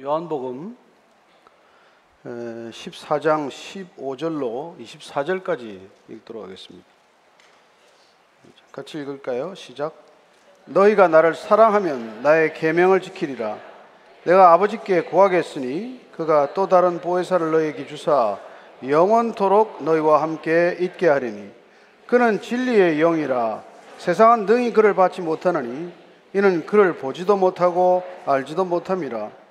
요한복음 14장 15절로 24절까지 읽도록 하겠습니다. 같이 읽을까요? 시작. 너희가 나를 사랑하면 나의 계명을 지키리라. 내가 아버지께 구하겠으니 그가 또 다른 보혜사를 너희에게 주사 영원토록 너희와 함께 있게 하리니 그는 진리의 영이라 세상은 능히 그를 받지 못하느니 이는 그를 보지도 못하고 알지도 못함이라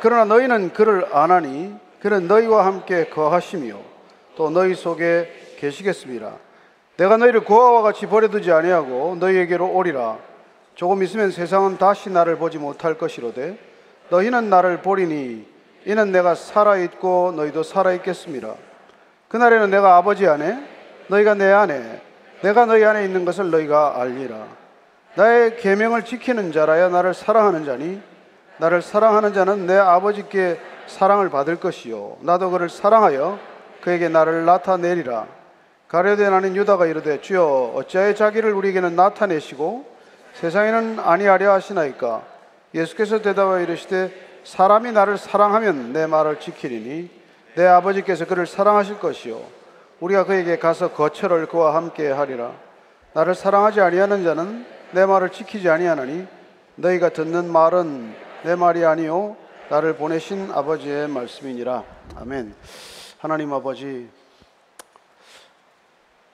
그러나 너희는 그를 아나니 그는 너희와 함께 거하시며 또 너희 속에 계시겠습니다. 내가 너희를 고아와 같이 버려두지 아니하고 너희에게로 오리라. 조금 있으면 세상은 다시 나를 보지 못할 것이로되 너희는 나를 보리니 이는 내가 살아 있고 너희도 살아 있겠습니다. 그날에는 내가 아버지 안에 너희가 내 안에 내가 너희 안에 있는 것을 너희가 알리라. 나의 계명을 지키는 자라야 나를 사랑하는 자니 나를 사랑하는 자는 내 아버지께 사랑을 받을 것이요. 나도 그를 사랑하여 그에게 나를 나타내리라. 가려되 나는 유다가 이르되 주여 어찌하여 자기를 우리에게는 나타내시고 세상에는 아니하려 하시나이까? 예수께서 대답하여 이르시되 사람이 나를 사랑하면 내 말을 지키리니 내 아버지께서 그를 사랑하실 것이요. 우리가 그에게 가서 거처를 그와 함께 하리라. 나를 사랑하지 아니하는 자는 내 말을 지키지 아니하나니 너희가 듣는 말은 내 말이 아니요 나를 보내신 아버지의 말씀이니라. 아멘. 하나님 아버지,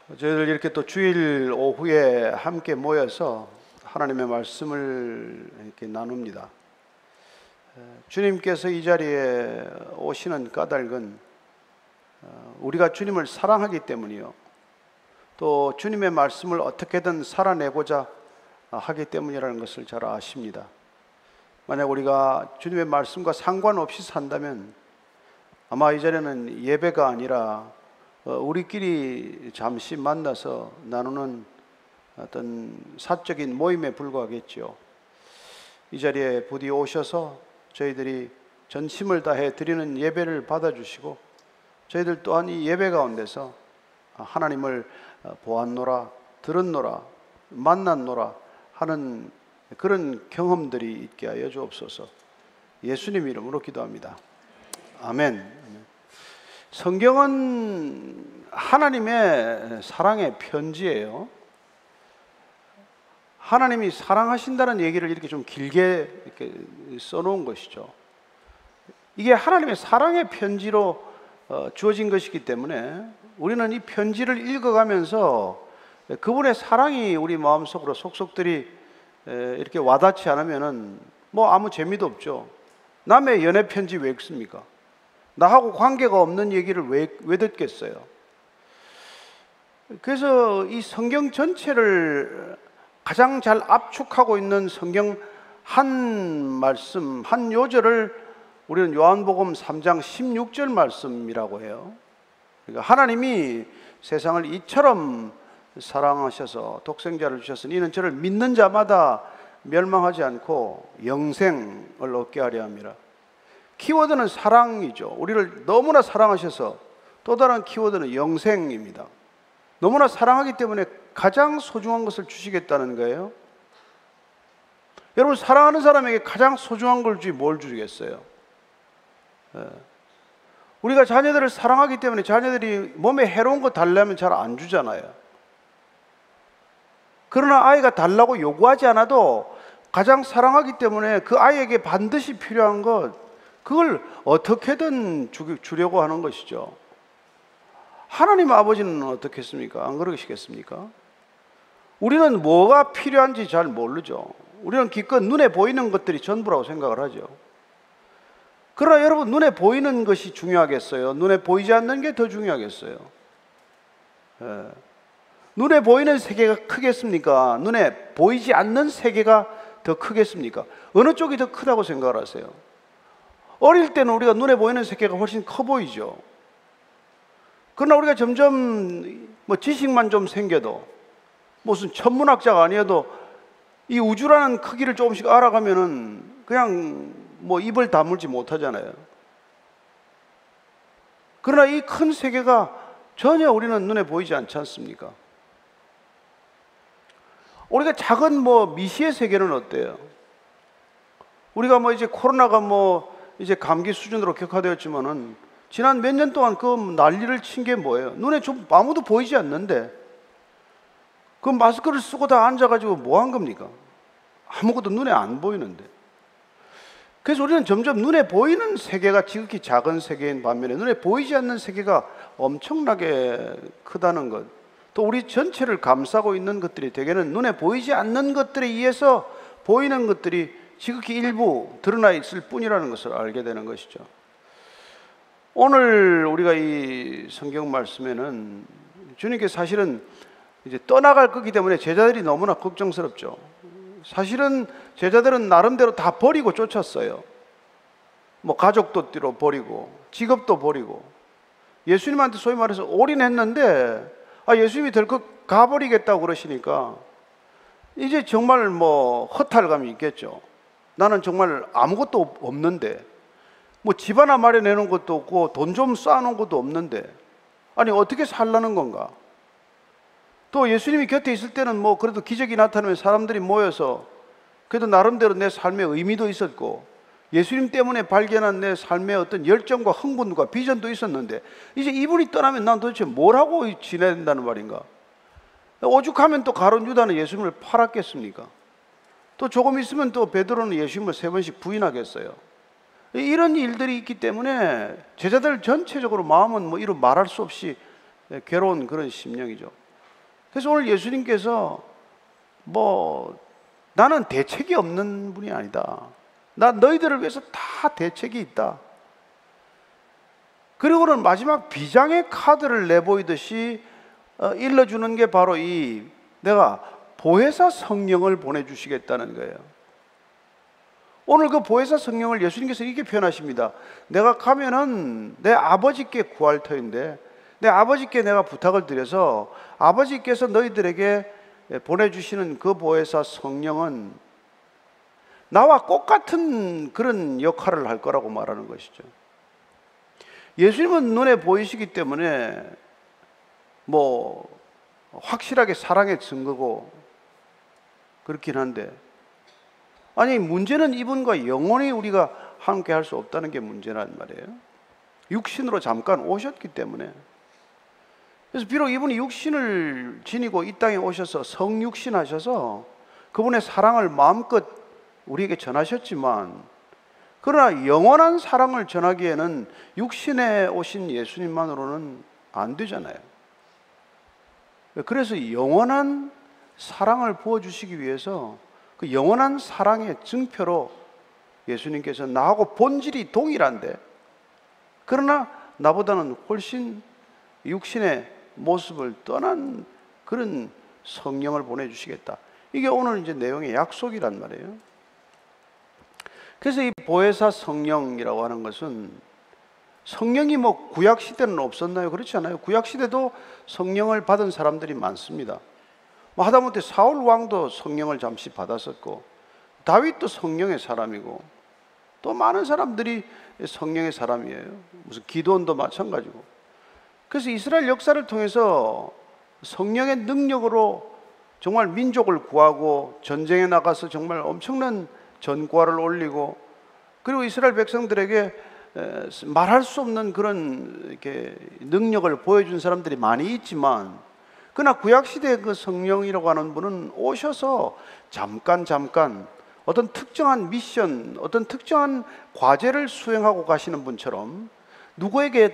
저희들 이렇게 또 주일 오후에 함께 모여서 하나님의 말씀을 이렇게 나눕니다. 주님께서 이 자리에 오시는 까닭은 어, 우리가 주님을 사랑하기 때문이요. 또 주님의 말씀을 어떻게든 살아내고자 하기 때문이라는 것을 잘 아십니다. 만약 우리가 주님의 말씀과 상관없이 산다면 아마 이 자리는 예배가 아니라 어, 우리끼리 잠시 만나서 나누는 어떤 사적인 모임에 불과하겠죠. 이 자리에 부디 오셔서 저희들이 전심을 다해 드리는 예배를 받아주시고 저희들 또한 이 예배 가운데서 하나님을 보았노라, 들었노라, 만났노라 하는 그런 경험들이 있게 하여 주옵소서. 예수님 이름으로 기도합니다. 아멘. 성경은 하나님의 사랑의 편지예요. 하나님이 사랑하신다는 얘기를 이렇게 좀 길게 이렇게 써놓은 것이죠. 이게 하나님의 사랑의 편지로 어, 주어진 것이기 때문에 우리는 이 편지를 읽어가면서 그분의 사랑이 우리 마음속으로 속속들이 이렇게 와닿지 않으면은 뭐 아무 재미도 없죠. 남의 연애 편지 왜 읽습니까? 나하고 관계가 없는 얘기를 왜, 왜 듣겠어요? 그래서 이 성경 전체를 가장 잘 압축하고 있는 성경 한 말씀, 한 요절을 우리는 요한복음 3장 16절 말씀이라고 해요. 그러니까 하나님이 세상을 이처럼 사랑하셔서 독생자를 주셨으니 이는 저를 믿는 자마다 멸망하지 않고 영생을 얻게 하려 함이라. 키워드는 사랑이죠. 우리를 너무나 사랑하셔서 또 다른 키워드는 영생입니다. 너무나 사랑하기 때문에 가장 소중한 것을 주시겠다는 거예요. 여러분 사랑하는 사람에게 가장 소중한 걸 주지 뭘 주겠어요? 예. 우리가 자녀들을 사랑하기 때문에 자녀들이 몸에 해로운 거 달라면 잘 안 주잖아요. 그러나 아이가 달라고 요구하지 않아도 가장 사랑하기 때문에 그 아이에게 반드시 필요한 것, 그걸 어떻게든 주 려고 하는 것이죠. 하나님 아버지는 어떻겠습니까? 안 그러시겠습니까? 우리는 뭐가 필요한지 잘 모르죠. 우리는 기껏 눈에 보이는 것들이 전부라고 생각을 하죠. 그러나 여러분, 눈에 보이는 것이 중요하겠어요? 눈에 보이지 않는 게 더 중요하겠어요? 예. 눈에 보이는 세계가 크겠습니까? 눈에 보이지 않는 세계가 더 크겠습니까? 어느 쪽이 더 크다고 생각을 하세요? 어릴 때는 우리가 눈에 보이는 세계가 훨씬 커 보이죠. 그러나 우리가 점점 뭐 지식만 좀 생겨도 무슨 천문학자가 아니어도 이 우주라는 크기를 조금씩 알아가면은 그냥 뭐 입을 다물지 못하잖아요. 그러나 이 큰 세계가 전혀 우리는 눈에 보이지 않지 않습니까? 우리가 작은 뭐 미시의 세계는 어때요? 우리가 뭐 이제 코로나가 뭐 이제 감기 수준으로 격화되었지만은 지난 몇 년 동안 그 난리를 친 게 뭐예요? 눈에 좀 아무도 보이지 않는데 그 마스크를 쓰고 다 앉아가지고 뭐 한 겁니까? 아무것도 눈에 안 보이는데. 그래서 우리는 점점 눈에 보이는 세계가 지극히 작은 세계인 반면에 눈에 보이지 않는 세계가 엄청나게 크다는 것. 또 우리 전체를 감싸고 있는 것들이 대개는 눈에 보이지 않는 것들에 의해서 보이는 것들이 지극히 일부 드러나 있을 뿐이라는 것을 알게 되는 것이죠. 오늘 우리가 이 성경 말씀에는 주님께 사실은 이제 떠나갈 거기 때문에 제자들이 너무나 걱정스럽죠. 사실은 제자들은 나름대로 다 버리고 쫓았어요. 뭐 가족도 뒤로 버리고 직업도 버리고 예수님한테 소위 말해서 올인했는데 아 예수님이 덜컥 가버리겠다고 그러시니까 이제 정말 뭐 허탈감이 있겠죠. 나는 정말 아무것도 없는데 뭐 집 하나 마련해 놓은 것도 없고 돈 좀 쌓아놓은 것도 없는데 아니 어떻게 살라는 건가? 또 예수님이 곁에 있을 때는 뭐 그래도 기적이 나타나면 사람들이 모여서 그래도 나름대로 내 삶의 의미도 있었고 예수님 때문에 발견한 내 삶의 어떤 열정과 흥분과 비전도 있었는데 이제 이분이 떠나면 난 도대체 뭘 하고 지내야 된다는 말인가? 오죽하면 또 가론 유다는 예수님을 팔았겠습니까? 또 조금 있으면 또 베드로는 예수님을 세 번씩 부인하겠어요. 이런 일들이 있기 때문에 제자들 전체적으로 마음은 뭐 이루 말할 수 없이 괴로운 그런 심령이죠. 그래서 오늘 예수님께서 뭐 나는 대책이 없는 분이 아니다. 나 너희들을 위해서 다 대책이 있다. 그리고는 마지막 비장의 카드를 내보이듯이 어, 일러주는 게 바로 이 내가 보혜사 성령을 보내주시겠다는 거예요. 오늘 그 보혜사 성령을 예수님께서 이렇게 표현하십니다. 내가 가면은 내 아버지께 구할 터인데 내 아버지께 내가 부탁을 드려서 아버지께서 너희들에게 보내주시는 그 보혜사 성령은 나와 똑같은 그런 역할을 할 거라고 말하는 것이죠. 예수님은 눈에 보이시기 때문에 뭐 확실하게 사랑의 증거고 그렇긴 한데 아니 문제는 이분과 영원히 우리가 함께 할 수 없다는 게 문제란 말이에요. 육신으로 잠깐 오셨기 때문에 그래서 비록 이분이 육신을 지니고 이 땅에 오셔서 성육신 하셔서 그분의 사랑을 마음껏 우리에게 전하셨지만 그러나 영원한 사랑을 전하기에는 육신에 오신 예수님만으로는 안 되잖아요. 그래서 영원한 사랑을 부어주시기 위해서 그 영원한 사랑의 증표로 예수님께서 나하고 본질이 동일한데 그러나 나보다는 훨씬 육신의 모습을 떠난 그런 성령을 보내주시겠다. 이게 오늘 이제 내용의 약속이란 말이에요. 그래서 이 보혜사 성령이라고 하는 것은 성령이 뭐 구약 시대는 없었나요? 그렇지 않아요. 구약 시대도 성령을 받은 사람들이 많습니다. 뭐 하다못해 사울 왕도 성령을 잠시 받았었고 다윗도 성령의 사람이고 또 많은 사람들이 성령의 사람이에요. 무슨 기도원도 마찬가지고. 그래서 이스라엘 역사를 통해서 성령의 능력으로 정말 민족을 구하고 전쟁에 나가서 정말 엄청난 전과를 올리고 그리고 이스라엘 백성들에게 말할 수 없는 그런 이렇게 능력을 보여준 사람들이 많이 있지만 그러나 구약 시대의 그 성령이라고 하는 분은 오셔서 잠깐 잠깐 어떤 특정한 미션, 어떤 특정한 과제를 수행하고 가시는 분처럼 누구에게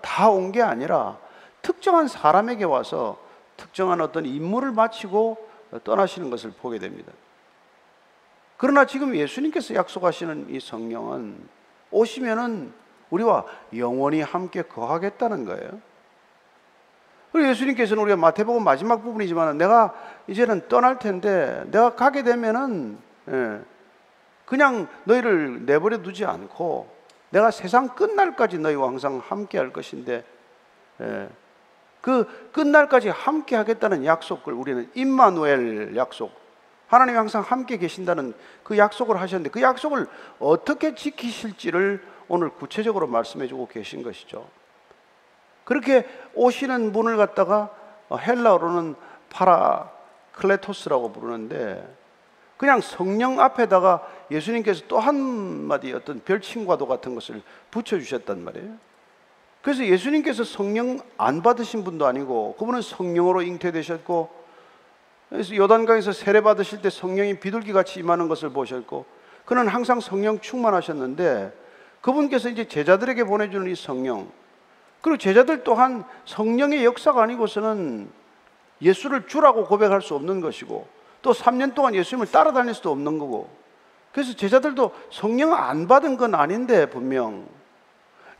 다온 게 아니라 특정한 사람에게 와서 특정한 어떤 임무를 마치고 떠나시는 것을 보게 됩니다. 그러나 지금 예수님께서 약속하시는 이 성령은 오시면은 우리와 영원히 함께 거하겠다는 거예요. 그리고 예수님께서는 우리가 마태복음 마지막 부분이지만 내가 이제는 떠날 텐데 내가 가게 되면은 예, 그냥 너희를 내버려 두지 않고 내가 세상 끝날까지 너희와 항상 함께 할 것인데 예, 그 끝날까지 함께 하겠다는 약속을 우리는 임마누엘 약속 하나님이 항상 함께 계신다는 그 약속을 하셨는데 그 약속을 어떻게 지키실지를 오늘 구체적으로 말씀해 주고 계신 것이죠. 그렇게 오시는 분을 갖다가 헬라어로는 파라클레토스라고 부르는데 그냥 성령 앞에다가 예수님께서 또 한마디 어떤 별칭과도 같은 것을 붙여주셨단 말이에요. 그래서 예수님께서 성령 안 받으신 분도 아니고 그분은 성령으로 잉태되셨고 그래서 요단강에서 세례 받으실 때 성령이 비둘기 같이 임하는 것을 보셨고 그는 항상 성령 충만하셨는데 그분께서 이제 제자들에게 보내주는 이 성령 그리고 제자들 또한 성령의 역사가 아니고서는 예수를 주라고 고백할 수 없는 것이고 또 3년 동안 예수님을 따라다닐 수도 없는 거고 그래서 제자들도 성령 안 받은 건 아닌데 분명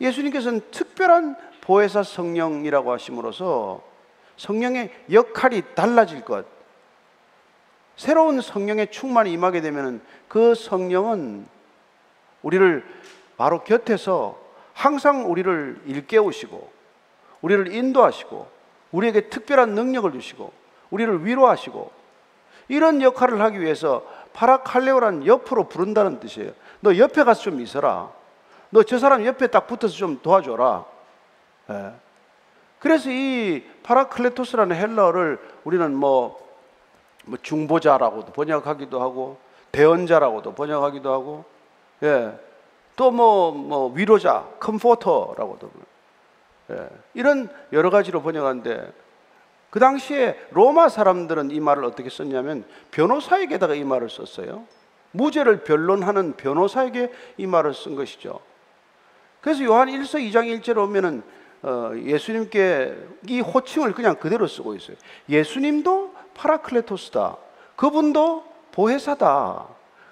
예수님께서는 특별한 보혜사 성령이라고 하심으로써 성령의 역할이 달라질 것 새로운 성령의 충만이 임하게 되면 그 성령은 우리를 바로 곁에서 항상 우리를 일깨우시고 우리를 인도하시고 우리에게 특별한 능력을 주시고 우리를 위로하시고 이런 역할을 하기 위해서 파라칼레오란 옆으로 부른다는 뜻이에요. 너 옆에 가서 좀 있어라. 너 저 사람 옆에 딱 붙어서 좀 도와줘라. 예. 그래서 이 파라클레토스라는 헬라어를 우리는 뭐, 뭐 중보자라고도 번역하기도 하고 대언자라고도 번역하기도 하고 예. 또뭐 뭐 위로자, comforter라고도 예. 이런 여러 가지로 번역하는데 그 당시에 로마 사람들은 이 말을 어떻게 썼냐면 변호사에게다가 이 말을 썼어요. 무죄를 변론하는 변호사에게 이 말을 쓴 것이죠. 그래서 요한 1서 2장 1절에 오면은 어, 예수님께 이 호칭을 그냥 그대로 쓰고 있어요. 예수님도 파라클레토스다. 그분도 보혜사다.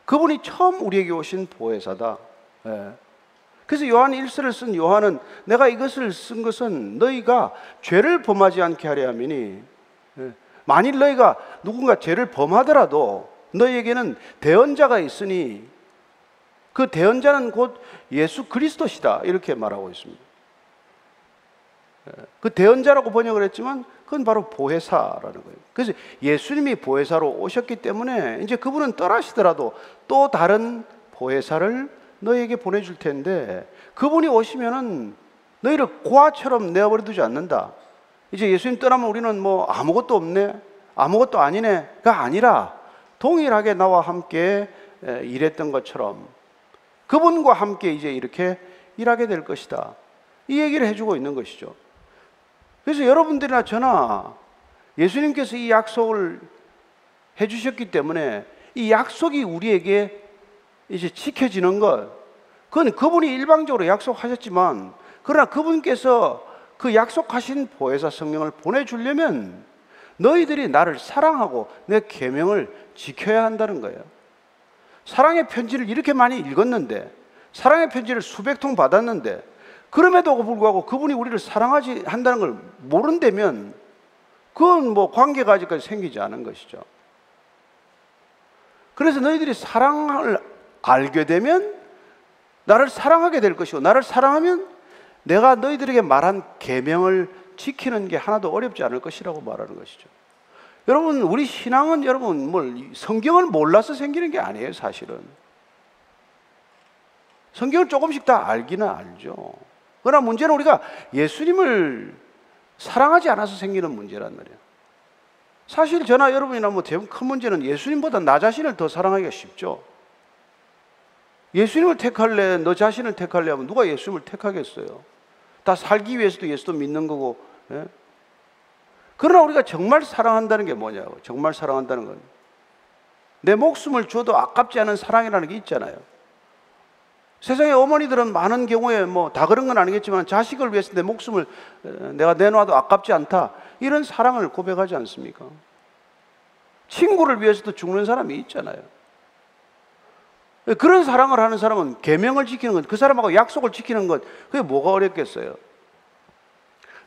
그분이 처음 우리에게 오신 보혜사다. 예. 그래서 요한 1서를 쓴 요한은 내가 이것을 쓴 것은 너희가 죄를 범하지 않게 하려 함이니 예. 만일 너희가 누군가 죄를 범하더라도 너희에게는 대언자가 있으니 그 대언자는 곧 예수 그리스도시다 이렇게 말하고 있습니다. 예. 그 대언자라고 번역을 했지만 그건 바로 보혜사라는 거예요. 그래서 예수님이 보혜사로 오셨기 때문에 이제 그분은 떠나시더라도 또 다른 보혜사를 너에게 보내줄 텐데 그분이 오시면은 너희를 고아처럼 내어버려 두지 않는다. 이제 예수님 떠나면 우리는 뭐 아무것도 없네, 아무것도 아니네가 아니라 동일하게 나와 함께 일했던 것처럼 그분과 함께 이제 이렇게 일하게 될 것이다. 이 얘기를 해주고 있는 것이죠. 그래서 여러분들이나 저나 예수님께서 이 약속을 해주셨기 때문에 이 약속이 우리에게 이제 지켜지는 것, 그건 그분이 일방적으로 약속하셨지만, 그러나 그분께서 그 약속하신 보혜사 성령을 보내주려면 너희들이 나를 사랑하고 내 계명을 지켜야 한다는 거예요. 사랑의 편지를 이렇게 많이 읽었는데, 사랑의 편지를 수백 통 받았는데, 그럼에도 불구하고 그분이 우리를 사랑하지 한다는 걸 모른다면, 그건 뭐 관계가 아직까지 생기지 않은 것이죠. 그래서 너희들이 사랑을 알게 되면 나를 사랑하게 될 것이고 나를 사랑하면 내가 너희들에게 말한 계명을 지키는 게 하나도 어렵지 않을 것이라고 말하는 것이죠. 여러분 우리 신앙은 여러분 뭘 성경을 몰라서 생기는 게 아니에요 사실은. 성경을 조금씩 다 알기는 알죠. 그러나 문제는 우리가 예수님을 사랑하지 않아서 생기는 문제란 말이에요. 사실 저나 여러분이나 뭐 대부분 큰 문제는 예수님보다 나 자신을 더 사랑하기가 쉽죠. 예수님을 택할래, 너 자신을 택할래 하면 누가 예수님을 택하겠어요? 다 살기 위해서도 예수도 믿는 거고. 예? 그러나 우리가 정말 사랑한다는 게 뭐냐고. 정말 사랑한다는 건. 내 목숨을 줘도 아깝지 않은 사랑이라는 게 있잖아요. 세상의 어머니들은 많은 경우에 뭐 다 그런 건 아니겠지만 자식을 위해서 내 목숨을 내가 내놔도 아깝지 않다. 이런 사랑을 고백하지 않습니까? 친구를 위해서도 죽는 사람이 있잖아요. 그런 사랑을 하는 사람은 계명을 지키는 것, 그 사람하고 약속을 지키는 것, 그게 뭐가 어렵겠어요?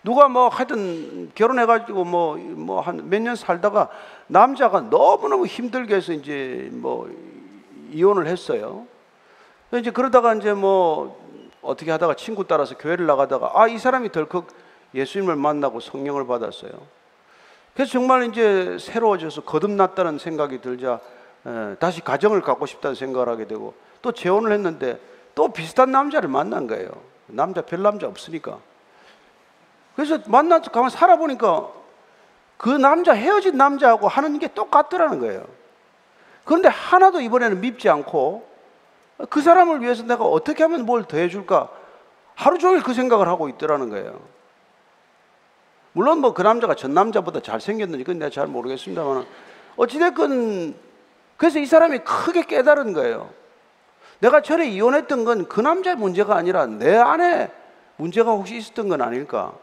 누가 뭐 하여튼 결혼해가지고 뭐, 뭐 한 몇 년 살다가 남자가 너무너무 힘들게 해서 이제 뭐 이혼을 했어요. 이제 그러다가 이제 뭐 어떻게 하다가 친구 따라서 교회를 나가다가 아, 이 사람이 덜컥 예수님을 만나고 성령을 받았어요. 그래서 정말 이제 새로워져서 거듭났다는 생각이 들자 예, 다시 가정을 갖고 싶다는 생각을 하게 되고 또 재혼을 했는데 또 비슷한 남자를 만난 거예요. 남자 별 남자 없으니까. 그래서 만나서 가만 살아보니까 그 남자 헤어진 남자하고 하는 게 똑같더라는 거예요. 그 그런데 하나도 이번에는 밉지 않고 그 사람을 위해서 내가 어떻게 하면 뭘 더해줄까? 하루 종일 그 생각을 하고 있더라는 거예요. 물론 뭐 그 남자가 전 남자보다 잘생겼는지 그건 내가 잘 모르겠습니다만 어찌됐건 그래서 이 사람이 크게 깨달은 거예요. 내가 전에 이혼했던 건 그 남자의 문제가 아니라 내 안에 문제가 혹시 있었던 건 아닐까?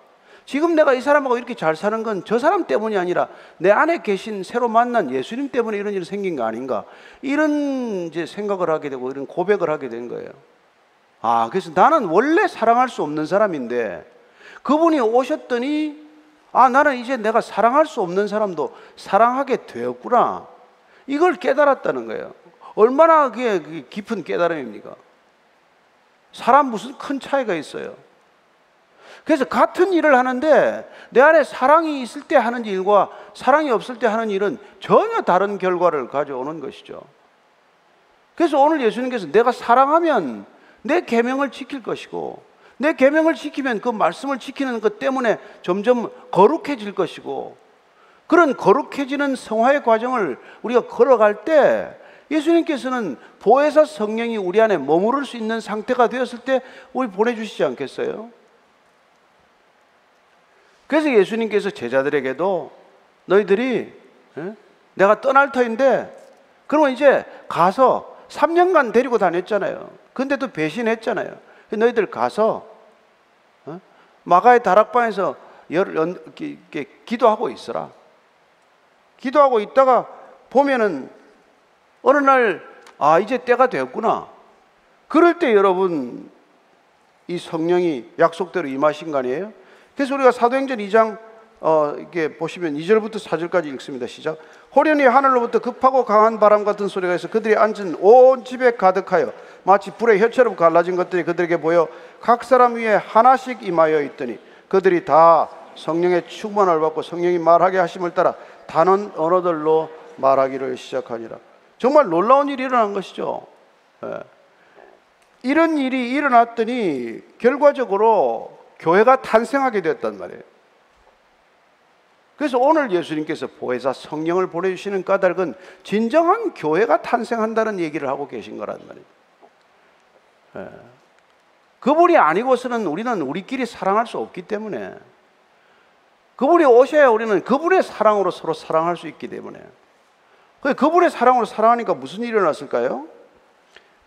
지금 내가 이 사람하고 이렇게 잘 사는 건 저 사람 때문이 아니라 내 안에 계신 새로 만난 예수님 때문에 이런 일이 생긴 거 아닌가? 이런 이제 생각을 하게 되고 이런 고백을 하게 된 거예요. 아, 그래서 나는 원래 사랑할 수 없는 사람인데 그분이 오셨더니 아, 나는 이제 내가 사랑할 수 없는 사람도 사랑하게 되었구나. 이걸 깨달았다는 거예요. 얼마나 깊은 깨달음입니까? 사람 무슨 큰 차이가 있어요. 그래서 같은 일을 하는데 내 안에 사랑이 있을 때 하는 일과 사랑이 없을 때 하는 일은 전혀 다른 결과를 가져오는 것이죠. 그래서 오늘 예수님께서 내가 사랑하면 내 계명을 지킬 것이고 내 계명을 지키면 그 말씀을 지키는 것 때문에 점점 거룩해질 것이고 그런 거룩해지는 성화의 과정을 우리가 걸어갈 때 예수님께서는 보혜사 성령이 우리 안에 머무를 수 있는 상태가 되었을 때 우리 보내주시지 않겠어요? 그래서 예수님께서 제자들에게도 너희들이 에? 내가 떠날 터인데 그러면 이제 가서 3년간 데리고 다녔잖아요. 근데도 배신했잖아요. 너희들 가서 어? 마가의 다락방에서 기, 기, 기도하고 있어라. 기도하고 있다가 보면은 어느 날, 아, 이제 때가 되었구나. 그럴 때 여러분, 이 성령이 약속대로 임하신 거 아니에요? 그래서 우리가 사도행전 2장 어, 이게 보시면 2절부터 4절까지 읽습니다. 시작. 호련히 하늘로부터 급하고 강한 바람 같은 소리가 있어 그들이 앉은 온 집에 가득하여 마치 불의 혀처럼 갈라진 것들이 그들에게 보여 각 사람 위에 하나씩 임하여 있더니 그들이 다 성령의 충만을 받고 성령이 말하게 하심을 따라 다른 언어들로 말하기를 시작하니라. 정말 놀라운 일이 일어난 것이죠. 예. 이런 일이 일어났더니 결과적으로 교회가 탄생하게 되었단 말이에요. 그래서 오늘 예수님께서 보혜사 성령을 보내주시는 까닭은 진정한 교회가 탄생한다는 얘기를 하고 계신 거란 말이에요. 예. 그분이 아니고서는 우리는 우리끼리 사랑할 수 없기 때문에 그분이 오셔야 우리는 그분의 사랑으로 서로 사랑할 수 있기 때문에 그분의 사랑으로 사랑하니까 무슨 일이 일어났을까요?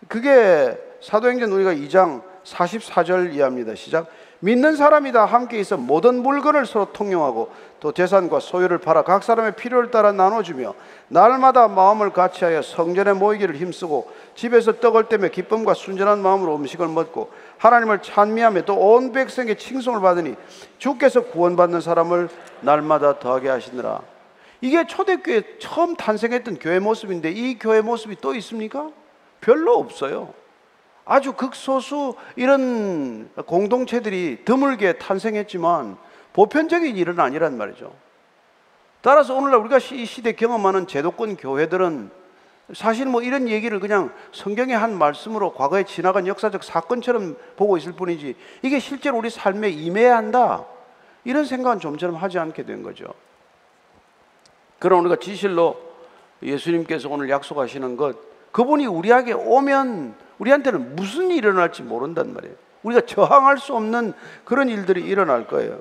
그게 사도행전 우리가 2장 44절 이하입니다. 시작. 믿는 사람이 다 함께 있어 모든 물건을 서로 통용하고 또 재산과 소유를 팔아 각 사람의 필요를 따라 나눠주며 날마다 마음을 같이하여 성전에 모이기를 힘쓰고 집에서 떡을 떼며 기쁨과 순전한 마음으로 음식을 먹고 하나님을 찬미하며 또 온 백성의 칭송을 받으니 주께서 구원받는 사람을 날마다 더하게 하시느라 이게 초대교회 처음 탄생했던 교회 모습인데 이 교회 모습이 또 있습니까? 별로 없어요. 아주 극소수 이런 공동체들이 드물게 탄생했지만 보편적인 일은 아니란 말이죠. 따라서 오늘날 우리가 이 시대 경험하는 제도권 교회들은 사실 뭐 이런 얘기를 그냥 성경의 한 말씀으로 과거에 지나간 역사적 사건처럼 보고 있을 뿐이지 이게 실제로 우리 삶에 임해야 한다. 이런 생각은 좀처럼 하지 않게 된 거죠. 그럼 우리가 지실로 예수님께서 오늘 약속하시는 것, 그분이 우리에게 오면 우리한테는 무슨 일이 일어날지 모른단 말이에요. 우리가 저항할 수 없는 그런 일들이 일어날 거예요.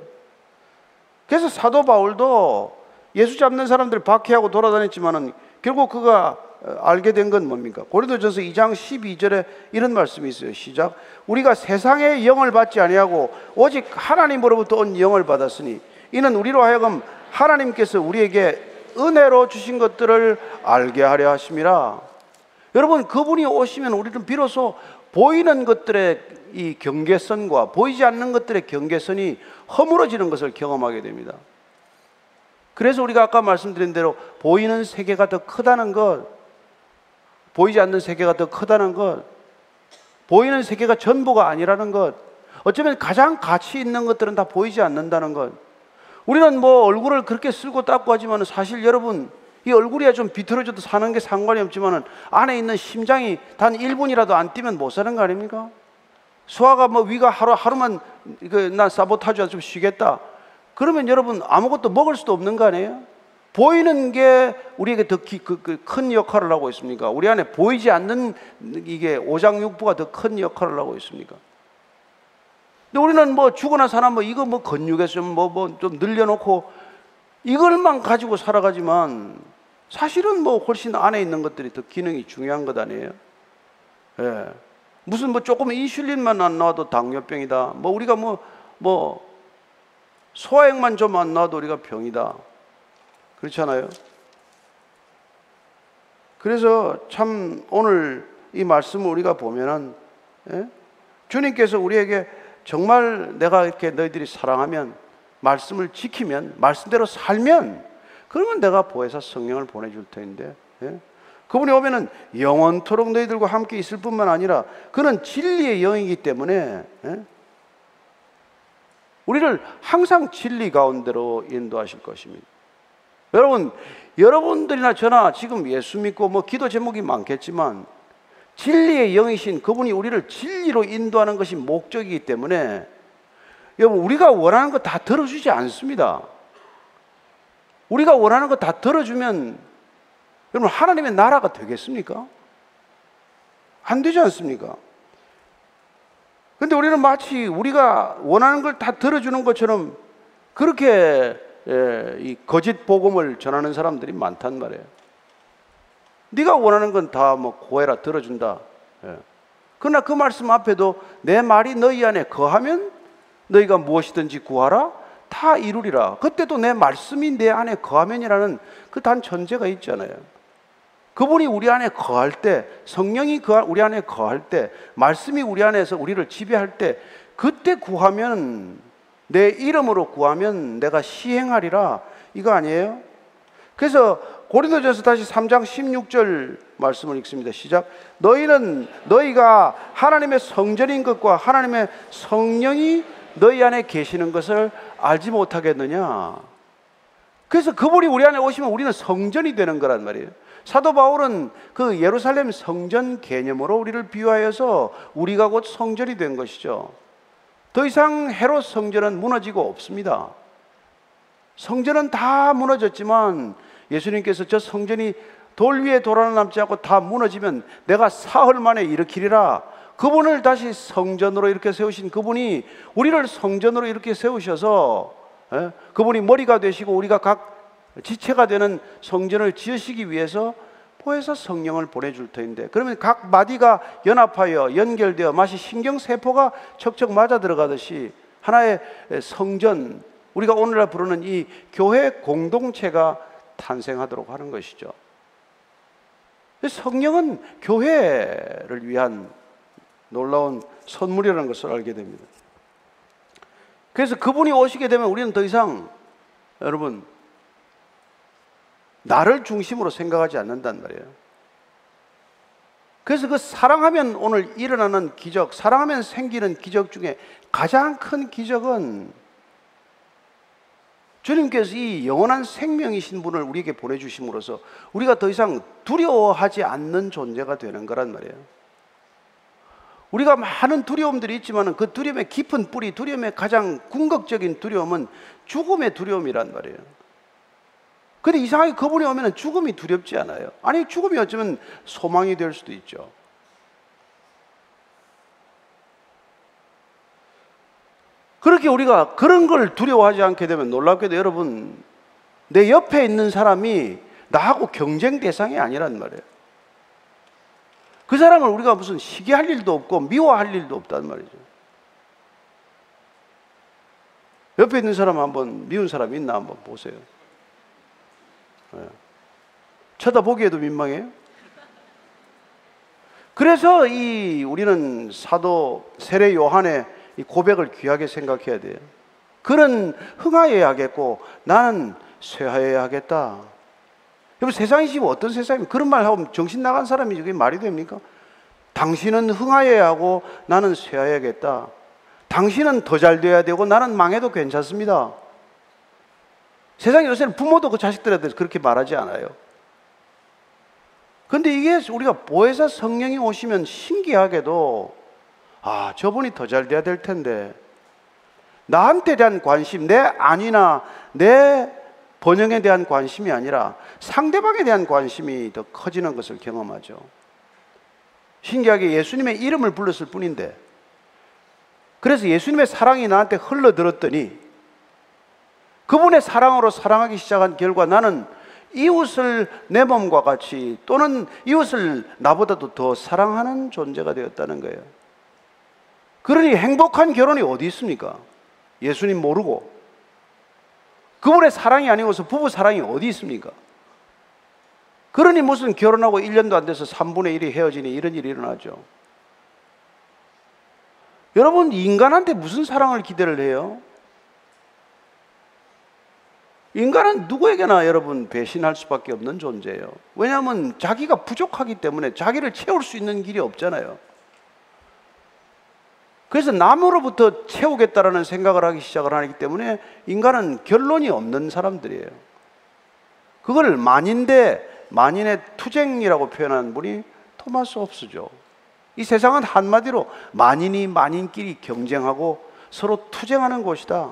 그래서 사도 바울도 예수 잡는 사람들 박해하고 돌아다녔지만은 결국 그가 어, 알게 된 건 뭡니까? 고린도전서 2장 12절에 이런 말씀이 있어요. 시작. 우리가 세상의 영을 받지 아니하고 오직 하나님으로부터 온 영을 받았으니 이는 우리로 하여금 하나님께서 우리에게 은혜로 주신 것들을 알게 하려 하심이라. 여러분, 그분이 오시면 우리는 비로소 보이는 것들의 이 경계선과 보이지 않는 것들의 경계선이 허물어지는 것을 경험하게 됩니다. 그래서 우리가 아까 말씀드린 대로 보이는 세계가 더 크다는 것, 보이지 않는 세계가 더 크다는 것, 보이는 세계가 전부가 아니라는 것, 어쩌면 가장 가치 있는 것들은 다 보이지 않는다는 것. 우리는 뭐 얼굴을 그렇게 쓸고 닦고 하지만 사실 여러분 이 얼굴이야 좀 비틀어져도 사는 게 상관이 없지만은 안에 있는 심장이 단 1분이라도 안 뛰면 못 사는 거 아닙니까? 소화가 뭐 위가 하루 하루만 그난 사보타주야 좀 쉬겠다. 그러면 여러분 아무것도 먹을 수도 없는 거 아니에요? 보이는 게 우리에게 더큰 그, 그 역할을 하고 있습니까? 우리 안에 보이지 않는 이게 오장육부가 더 큰 역할을 하고 있습니까? 근데 우리는 뭐 죽거나 사나 뭐 이거 뭐 근육에서 뭐뭐 좀 늘려놓고 이걸만 가지고 살아가지만 사실은 뭐 훨씬 안에 있는 것들이 더 기능이 중요한 것 아니에요? 예. 무슨 뭐 조금 이슐린만 안 나와도 당뇨병이다. 뭐 우리가 뭐, 뭐 소화액만 좀 안 나와도 우리가 병이다. 그렇잖아요? 그래서 참 오늘 이 말씀을 우리가 보면은 예? 주님께서 우리에게 정말 내가 이렇게 너희들이 사랑하면 말씀을 지키면 말씀대로 살면 그러면 내가 보혜사 성령을 보내줄 텐데 예? 그분이 오면은 영원토록 너희들과 함께 있을 뿐만 아니라 그는 진리의 영이기 때문에 예? 우리를 항상 진리 가운데로 인도하실 것입니다. 여러분, 여러분들이나 저나 지금 예수 믿고 뭐 기도 제목이 많겠지만 진리의 영이신 그분이 우리를 진리로 인도하는 것이 목적이기 때문에 여러분, 우리가 원하는 거 다 들어주지 않습니다. 우리가 원하는 거 다 들어주면 여러분, 하나님의 나라가 되겠습니까? 안 되지 않습니까? 근데 우리는 마치 우리가 원하는 걸 다 들어주는 것처럼 그렇게 예, 이 거짓 복음을 전하는 사람들이 많단 말이에요. 네가 원하는 건 다 뭐 고해라 들어준다. 예. 그러나 그 말씀 앞에도 내 말이 너희 안에 거하면 너희가 무엇이든지 구하라 다 이루리라. 그때도 내 말씀이 내 안에 거하면이라는 그 단 전제가 있잖아요. 그분이 우리 안에 거할 때, 성령이 우리 안에 거할 때, 말씀이 우리 안에서 우리를 지배할 때, 그때 구하면 내 이름으로 구하면 내가 시행하리라. 이거 아니에요? 그래서 고린도전서 다시 3장 16절 말씀을 읽습니다. 시작. 너희는 너희가 하나님의 성전인 것과 하나님의 성령이 너희 안에 계시는 것을 알지 못하겠느냐? 그래서 그분이 우리 안에 오시면 우리는 성전이 되는 거란 말이에요. 사도 바울은 그 예루살렘 성전 개념으로 우리를 비유하여서 우리가 곧 성전이 된 것이죠. 더 이상 헤롯 성전은 무너지고 없습니다. 성전은 다 무너졌지만 예수님께서 저 성전이 돌 위에 돌아 남지 않고 다 무너지면 내가 사흘 만에 일으키리라. 그분을 다시 성전으로 이렇게 세우신 그분이 우리를 성전으로 이렇게 세우셔서 예? 그분이 머리가 되시고 우리가 각 지체가 되는 성전을 지으시기 위해서 포에서 성령을 보내줄 터인데 그러면 각 마디가 연합하여 연결되어 마치 신경세포가 척척 맞아 들어가듯이 하나의 성전 우리가 오늘날 부르는 이 교회 공동체가 탄생하도록 하는 것이죠. 성령은 교회를 위한 놀라운 선물이라는 것을 알게 됩니다. 그래서 그분이 오시게 되면 우리는 더 이상 여러분 나를 중심으로 생각하지 않는단 말이에요. 그래서 그 사랑하면 오늘 일어나는 기적, 사랑하면 생기는 기적 중에 가장 큰 기적은 주님께서 이 영원한 생명이신 분을 우리에게 보내주심으로써 우리가 더 이상 두려워하지 않는 존재가 되는 거란 말이에요. 우리가 많은 두려움들이 있지만 그 두려움의 깊은 뿌리, 두려움의 가장 궁극적인 두려움은 죽음의 두려움이란 말이에요. 근데 이상하게 그분이 오면 죽음이 두렵지 않아요. 아니, 죽음이 어쩌면 소망이 될 수도 있죠. 그렇게 우리가 그런 걸 두려워하지 않게 되면 놀랍게도 여러분, 내 옆에 있는 사람이 나하고 경쟁 대상이 아니란 말이에요. 그 사람을 우리가 무슨 시기할 일도 없고 미워할 일도 없단 말이죠. 옆에 있는 사람 한번 미운 사람 있나 한번 보세요. 예. 쳐다보기에도 민망해요. 그래서 이 우리는 사도 세례 요한의 이 고백을 귀하게 생각해야 돼요. 그는 흥하여야 하겠고 나는 쇠하여야 하겠다. 여러분 세상이 지금 어떤 세상입니까? 그런 말 하면 정신 나간 사람이 그게 말이 됩니까? 당신은 흥하여야 하고 나는 쇠하여야겠다. 당신은 더 잘 돼야 되고 나는 망해도 괜찮습니다. 세상에 요새는 부모도 그 자식들한테 그렇게 말하지 않아요. 근데 이게 우리가 보혜사 성령이 오시면 신기하게도 아, 저분이 더 잘 돼야 될 텐데 나한테 대한 관심, 내 안위나 내 번영에 대한 관심이 아니라 상대방에 대한 관심이 더 커지는 것을 경험하죠. 신기하게 예수님의 이름을 불렀을 뿐인데 그래서 예수님의 사랑이 나한테 흘러들었더니 그분의 사랑으로 사랑하기 시작한 결과 나는 이웃을 내 몸과 같이 또는 이웃을 나보다도 더 사랑하는 존재가 되었다는 거예요. 그러니 행복한 결혼이 어디 있습니까? 예수님 모르고 그분의 사랑이 아니고서 부부 사랑이 어디 있습니까? 그러니 무슨 결혼하고 1년도 안 돼서 3분의 1이 헤어지니 이런 일이 일어나죠. 여러분, 인간한테 무슨 사랑을 기대를 해요? 인간은 누구에게나 여러분 배신할 수밖에 없는 존재예요. 왜냐하면 자기가 부족하기 때문에 자기를 채울 수 있는 길이 없잖아요. 그래서 남으로부터 채우겠다라는 생각을 하기 시작을 하기 때문에 인간은 결론이 없는 사람들이에요. 그걸 만인대 만인의 투쟁이라고 표현한 분이 토마스 홉스죠. 이 세상은 한마디로 만인이 만인끼리 경쟁하고 서로 투쟁하는 곳이다.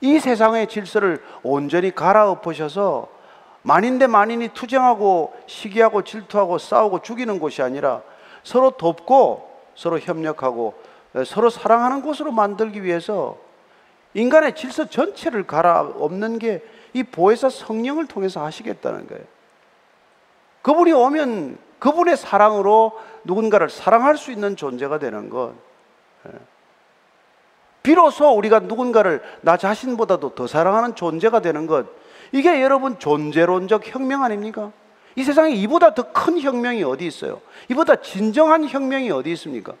이 세상의 질서를 온전히 갈아엎으셔서 만인대 만인이 투쟁하고 시기하고 질투하고 싸우고 죽이는 곳이 아니라 서로 돕고 서로 협력하고 서로 사랑하는 곳으로 만들기 위해서 인간의 질서 전체를 갈아엎는 게 이 보혜사 성령을 통해서 하시겠다는 거예요. 그분이 오면 그분의 사랑으로 누군가를 사랑할 수 있는 존재가 되는 것. 예. 비로소 우리가 누군가를 나 자신보다도 더 사랑하는 존재가 되는 것. 이게 여러분 존재론적 혁명 아닙니까? 이 세상에 이보다 더 큰 혁명이 어디 있어요? 이보다 진정한 혁명이 어디 있습니까?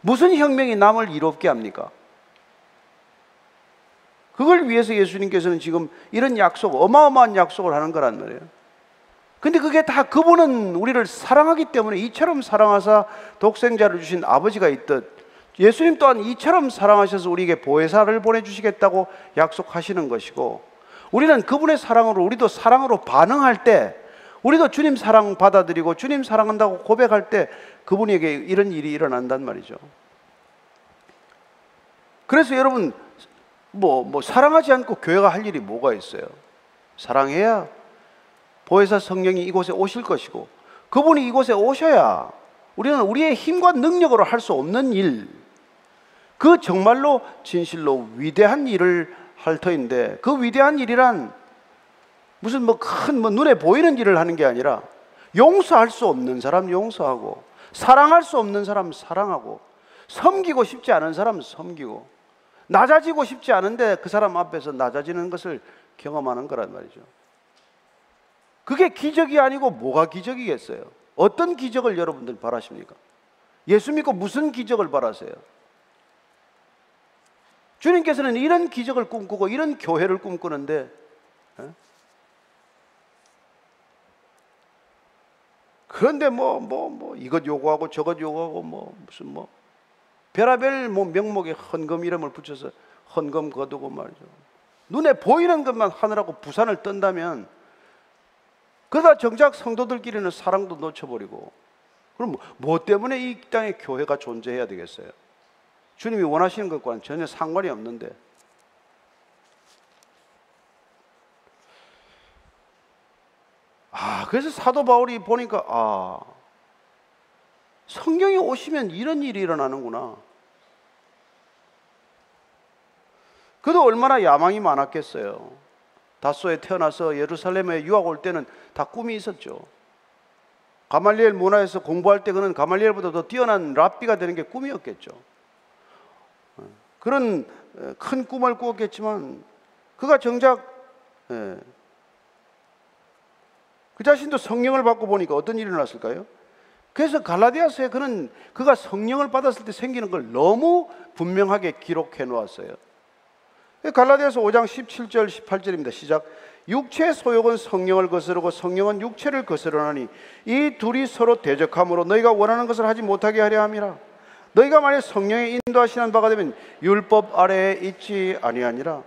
무슨 혁명이 남을 이롭게 합니까? 그걸 위해서 예수님께서는 지금 이런 약속, 어마어마한 약속을 하는 거란 말이에요. 근데 그게 다 그분은 우리를 사랑하기 때문에 이처럼 사랑하사 독생자를 주신 아버지가 있듯 예수님 또한 이처럼 사랑하셔서 우리에게 보혜사를 보내주시겠다고 약속하시는 것이고 우리는 그분의 사랑으로 우리도 사랑으로 반응할 때 우리도 주님 사랑 받아들이고 주님 사랑한다고 고백할 때 그분에게 이런 일이 일어난단 말이죠. 그래서 여러분 뭐, 뭐, 사랑하지 않고 교회가 할 일이 뭐가 있어요? 사랑해야 보혜사 성령이 이곳에 오실 것이고, 그분이 이곳에 오셔야 우리는 우리의 힘과 능력으로 할 수 없는 일, 그 정말로 진실로 위대한 일을 할 터인데, 그 위대한 일이란 무슨 뭐큰뭐 눈에 보이는 일을 하는 게 아니라 용서할 수 없는 사람 용서하고, 사랑할 수 없는 사람 사랑하고, 섬기고 싶지 않은 사람 섬기고, 낮아지고 싶지 않은데 그 사람 앞에서 낮아지는 것을 경험하는 거란 말이죠. 그게 기적이 아니고 뭐가 기적이겠어요? 어떤 기적을 여러분들 바라십니까? 예수 믿고 무슨 기적을 바라세요? 주님께서는 이런 기적을 꿈꾸고 이런 교회를 꿈꾸는데 에? 그런데 뭐 뭐 뭐 이것 요구하고 저것 요구하고 뭐 무슨 뭐 별하별 뭐 명목에 헌금 이름을 붙여서 헌금 거두고 말이죠. 눈에 보이는 것만 하느라고 부산을 뜬다면 그러다 정작 성도들끼리는 사랑도 놓쳐버리고 그럼 뭐, 뭐 때문에 이 땅에 교회가 존재해야 되겠어요? 주님이 원하시는 것과는 전혀 상관이 없는데 아 그래서 사도 바울이 보니까 아 성경이 오시면 이런 일이 일어나는구나 그도 얼마나 야망이 많았겠어요. 다소에 태어나서 예루살렘에 유학 올 때는 다 꿈이 있었죠. 가말리엘 문화에서 공부할 때 그는 가말리엘보다 더 뛰어난 랍비가 되는 게 꿈이었겠죠. 그런 큰 꿈을 꾸었겠지만 그가 정작 예, 그 자신도 성령을 받고 보니까 어떤 일이 일어났을까요? 그래서 갈라디아서에 그는 그가 성령을 받았을 때 생기는 걸 너무 분명하게 기록해 놓았어요. 갈라디아서 5장 17절 18절입니다. 시작. 육체의 소욕은 성령을 거스르고 성령은 육체를 거스르나니 이 둘이 서로 대적함으로 너희가 원하는 것을 하지 못하게 하려 함이라. 너희가 만약 성령의 인도하시는 바가 되면 율법 아래에 있지 아니하니라.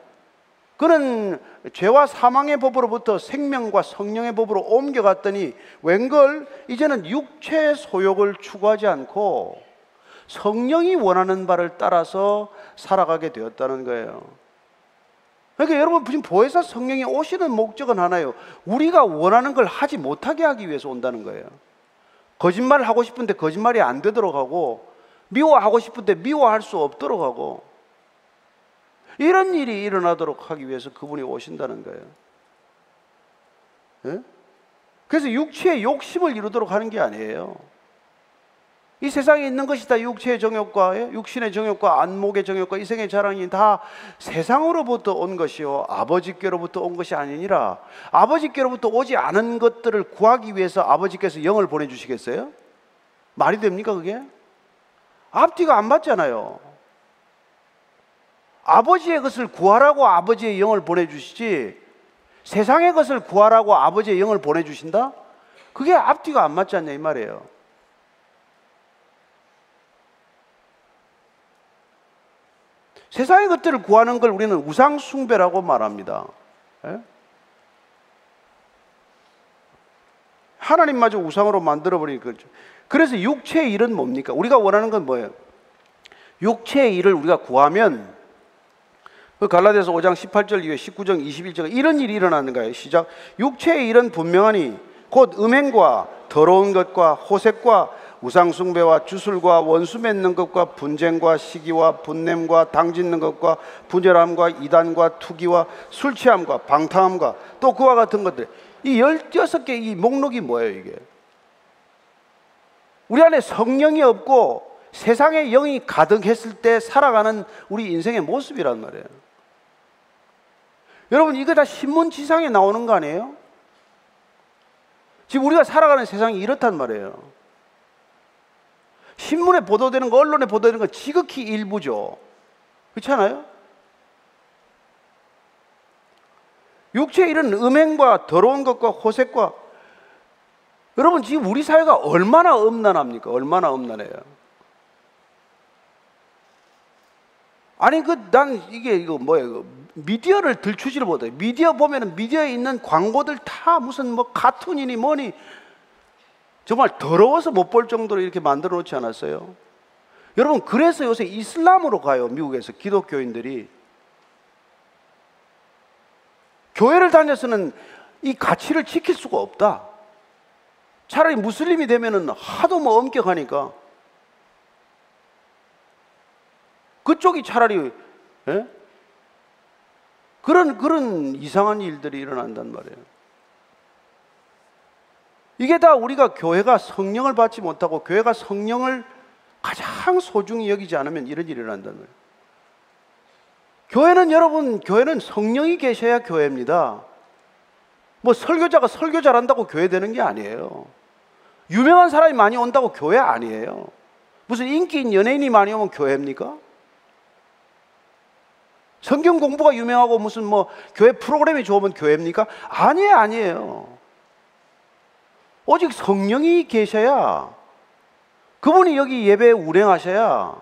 그는 죄와 사망의 법으로부터 생명과 성령의 법으로 옮겨갔더니 웬걸 이제는 육체의 소욕을 추구하지 않고 성령이 원하는 바를 따라서 살아가게 되었다는 거예요. 그러니까 여러분 지금 보혜사 성령이 오시는 목적은 하나예요. 우리가 원하는 걸 하지 못하게 하기 위해서 온다는 거예요. 거짓말을 하고 싶은데 거짓말이 안 되도록 하고 미워하고 싶은데 미워할 수 없도록 하고 이런 일이 일어나도록 하기 위해서 그분이 오신다는 거예요. 예? 그래서 육체의 욕심을 이루도록 하는 게 아니에요. 이 세상에 있는 것이 다 육체의 정욕과 예? 육신의 정욕과 안목의 정욕과 이생의 자랑이 다 세상으로부터 온 것이요 아버지께로부터 온 것이 아니니라 아버지께로부터 오지 않은 것들을 구하기 위해서 아버지께서 영을 보내주시겠어요? 말이 됩니까 그게? 앞뒤가 안 맞잖아요. 아버지의 것을 구하라고 아버지의 영을 보내주시지 세상의 것을 구하라고 아버지의 영을 보내주신다? 그게 앞뒤가 안 맞지 않냐 이 말이에요. 세상의 것들을 구하는 걸 우리는 우상숭배라고 말합니다. 예? 하나님마저 우상으로 만들어버리니까. 그렇죠. 그래서 육체의 일은 뭡니까? 우리가 원하는 건 뭐예요? 육체의 일을 우리가 구하면 그 갈라디아서 5장 18절 이후에 19장 21절 이런 일이 일어나는 거예요. 시작. 육체의 일은 분명하니 곧 음행과 더러운 것과 호색과 우상숭배와 주술과 원수 맺는 것과 분쟁과 시기와 분냄과 당짓는 것과 분열함과 이단과 투기와 술 취함과 방탕함과 또 그와 같은 것들 이 열여섯 개이 목록이 뭐예요 이게 우리 안에 성령이 없고 세상의 영이 가득했을 때 살아가는 우리 인생의 모습이란 말이에요 여러분 이거 다 신문 지상에 나오는 거 아니에요? 지금 우리가 살아가는 세상이 이렇단 말이에요 신문에 보도되는 거, 언론에 보도되는 거 지극히 일부죠. 그렇지 않아요? 육체의 일은 음행과 더러운 것과 호색과 여러분 지금 우리 사회가 얼마나 음란합니까? 얼마나 음란해요. 아니 그 난 이게 이거 뭐예요? 미디어를 들추지를 못해. 미디어 보면은 미디어에 있는 광고들 다 무슨 뭐 카툰이니 뭐니 정말 더러워서 못 볼 정도로 이렇게 만들어 놓지 않았어요? 여러분, 그래서 요새 이슬람으로 가요, 미국에서 기독교인들이. 교회를 다녀서는 이 가치를 지킬 수가 없다. 차라리 무슬림이 되면은 하도 뭐 엄격하니까. 그쪽이 차라리, 예? 그런, 그런 이상한 일들이 일어난단 말이에요. 이게 다 우리가 교회가 성령을 받지 못하고 교회가 성령을 가장 소중히 여기지 않으면 이런 일이 일어난다는 거예요. 교회는 여러분, 교회는 성령이 계셔야 교회입니다. 뭐 설교자가 설교 잘한다고 교회 되는 게 아니에요. 유명한 사람이 많이 온다고 교회 아니에요. 무슨 인기인 연예인이 많이 오면 교회입니까? 성경 공부가 유명하고 무슨 뭐 교회 프로그램이 좋으면 교회입니까? 아니에요, 아니에요. 오직 성령이 계셔야 그분이 여기 예배에 운행하셔야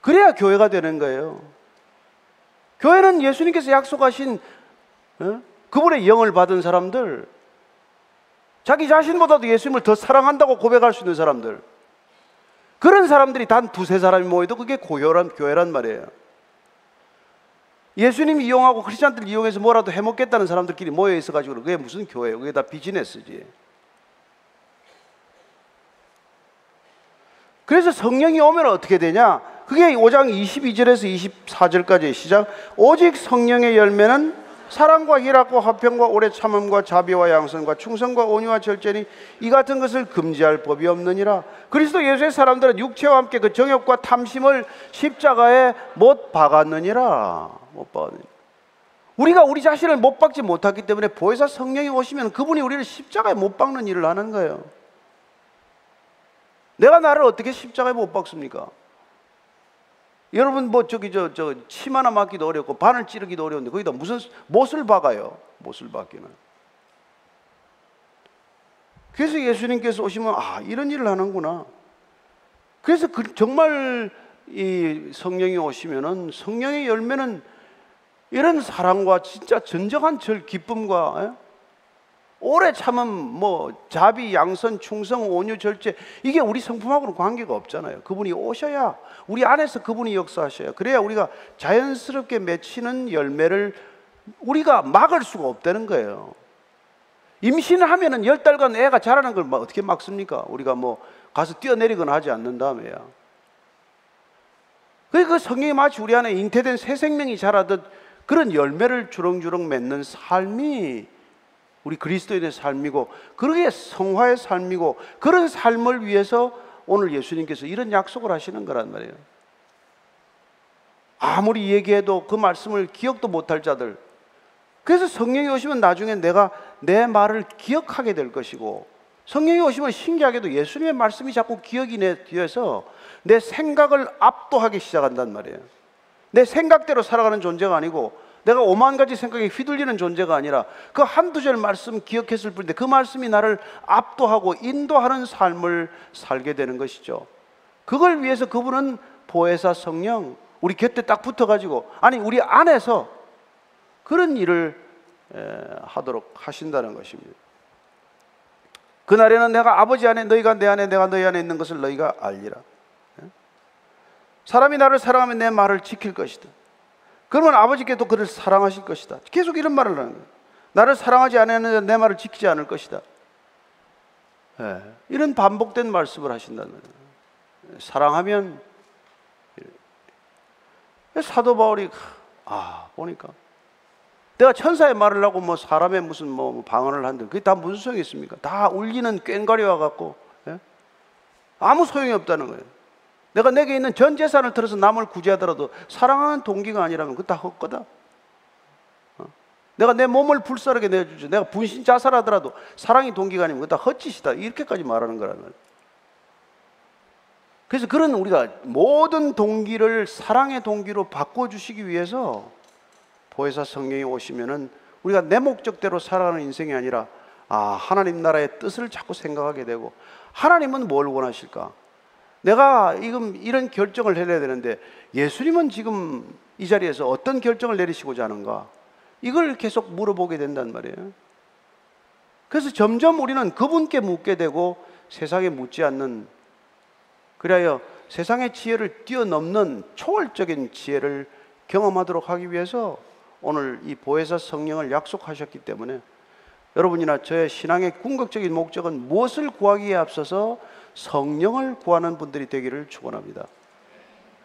그래야 교회가 되는 거예요. 교회는 예수님께서 약속하신 어? 그분의 영을 받은 사람들, 자기 자신보다도 예수님을 더 사랑한다고 고백할 수 있는 사람들, 그런 사람들이 단 두세 사람이 모여도 그게 고혈한 교회란 말이에요. 예수님 이용하고 크리스천들 이용해서 뭐라도 해먹겠다는 사람들끼리 모여 있어가지고 그게 무슨 교회예요? 그게 다 비즈니스지. 그래서 성령이 오면 어떻게 되냐? 그게 5장 22절에서 24절까지 시작. 오직 성령의 열매는 사랑과 희락과 화평과 오래 참음과 자비와 양선과 충성과 온유와 절제니 이 같은 것을 금지할 법이 없느니라. 그리스도 예수의 사람들은 육체와 함께 그 정욕과 탐심을 십자가에 못 박았느니라. 못 박았느니라. 우리가 우리 자신을 못 박지 못하기 때문에 보혜사 성령이 오시면 그분이 우리를 십자가에 못 박는 일을 하는 거예요. 내가 나를 어떻게 십자가에 못 박습니까? 여러분 뭐 저기 저 저 침 하나 맞기도 어렵고 바늘 찌르기도 어려운데 거기다 무슨 못을 박아요? 못을 박기는. 그래서 예수님께서 오시면 아 이런 일을 하는구나. 그래서 그 정말 이 성령이 오시면은 성령의 열매는 이런 사랑과 진짜 진정한 절 기쁨과 에? 오래 참은 뭐 자비, 양선, 충성, 온유, 절제 이게 우리 성품하고는 관계가 없잖아요. 그분이 오셔야 우리 안에서 그분이 역사하셔야 그래야 우리가 자연스럽게 맺히는 열매를 우리가 막을 수가 없다는 거예요. 임신하면은 열 달간 애가 자라는 걸 어떻게 막습니까? 우리가 뭐 가서 뛰어내리거나 하지 않는 다음에야. 그 성경이 마치 우리 안에 잉태된 새 생명이 자라듯 그런 열매를 주렁주렁 맺는 삶이 우리 그리스도인의 삶이고 그러게 성화의 삶이고 그런 삶을 위해서 오늘 예수님께서 이런 약속을 하시는 거란 말이에요. 아무리 얘기해도 그 말씀을 기억도 못할 자들. 그래서 성령이 오시면 나중에 내가 내 말을 기억하게 될 것이고 성령이 오시면 신기하게도 예수님의 말씀이 자꾸 기억이 내 뒤에서 내 생각을 압도하기 시작한단 말이에요. 내 생각대로 살아가는 존재가 아니고 내가 오만 가지 생각에 휘둘리는 존재가 아니라 그 한두 절 말씀 기억했을 뿐인데 그 말씀이 나를 압도하고 인도하는 삶을 살게 되는 것이죠. 그걸 위해서 그분은 보혜사 성령 우리 곁에 딱 붙어가지고 아니 우리 안에서 그런 일을 하도록 하신다는 것입니다. 그날에는 내가 아버지 안에 너희가 내 안에 내가 너희 안에 있는 것을 너희가 알리라. 사람이 나를 사랑하면 내 말을 지킬 것이다. 그러면 아버지께도 그를 사랑하실 것이다. 계속 이런 말을 하는 거예요. 나를 사랑하지 않으면 내 말을 지키지 않을 것이다. 네. 이런 반복된 말씀을 하신다는 거예요. 사랑하면 사도 바울이 아 보니까 내가 천사의 말을 하고 뭐 사람의 무슨 뭐 방언을 한들 그게 다 무슨 소용이 있습니까? 다 울리는 꽹과리 와 갖고 예? 아무 소용이 없다는 거예요. 내가 내게 있는 전 재산을 들어서 남을 구제하더라도 사랑하는 동기가 아니라면 그거 다 헛거다. 어? 내가 내 몸을 불사르게 내주죠. 내가 분신 자살하더라도 사랑이 동기가 아니면 그거 다 헛짓이다. 이렇게까지 말하는 거예요. 그래서 그런 우리가 모든 동기를 사랑의 동기로 바꿔주시기 위해서 보혜사 성령이 오시면은 우리가 내 목적대로 살아가는 인생이 아니라 아, 하나님 나라의 뜻을 자꾸 생각하게 되고 하나님은 뭘 원하실까? 내가 지금 이런 결정을 내려야 되는데 예수님은 지금 이 자리에서 어떤 결정을 내리시고자 하는가? 이걸 계속 물어보게 된단 말이에요. 그래서 점점 우리는 그분께 묻게 되고 세상에 묻지 않는 그리하여 세상의 지혜를 뛰어넘는 초월적인 지혜를 경험하도록 하기 위해서 오늘 이 보혜사 성령을 약속하셨기 때문에 여러분이나 저의 신앙의 궁극적인 목적은 무엇을 구하기에 앞서서 성령을 구하는 분들이 되기를 축원합니다.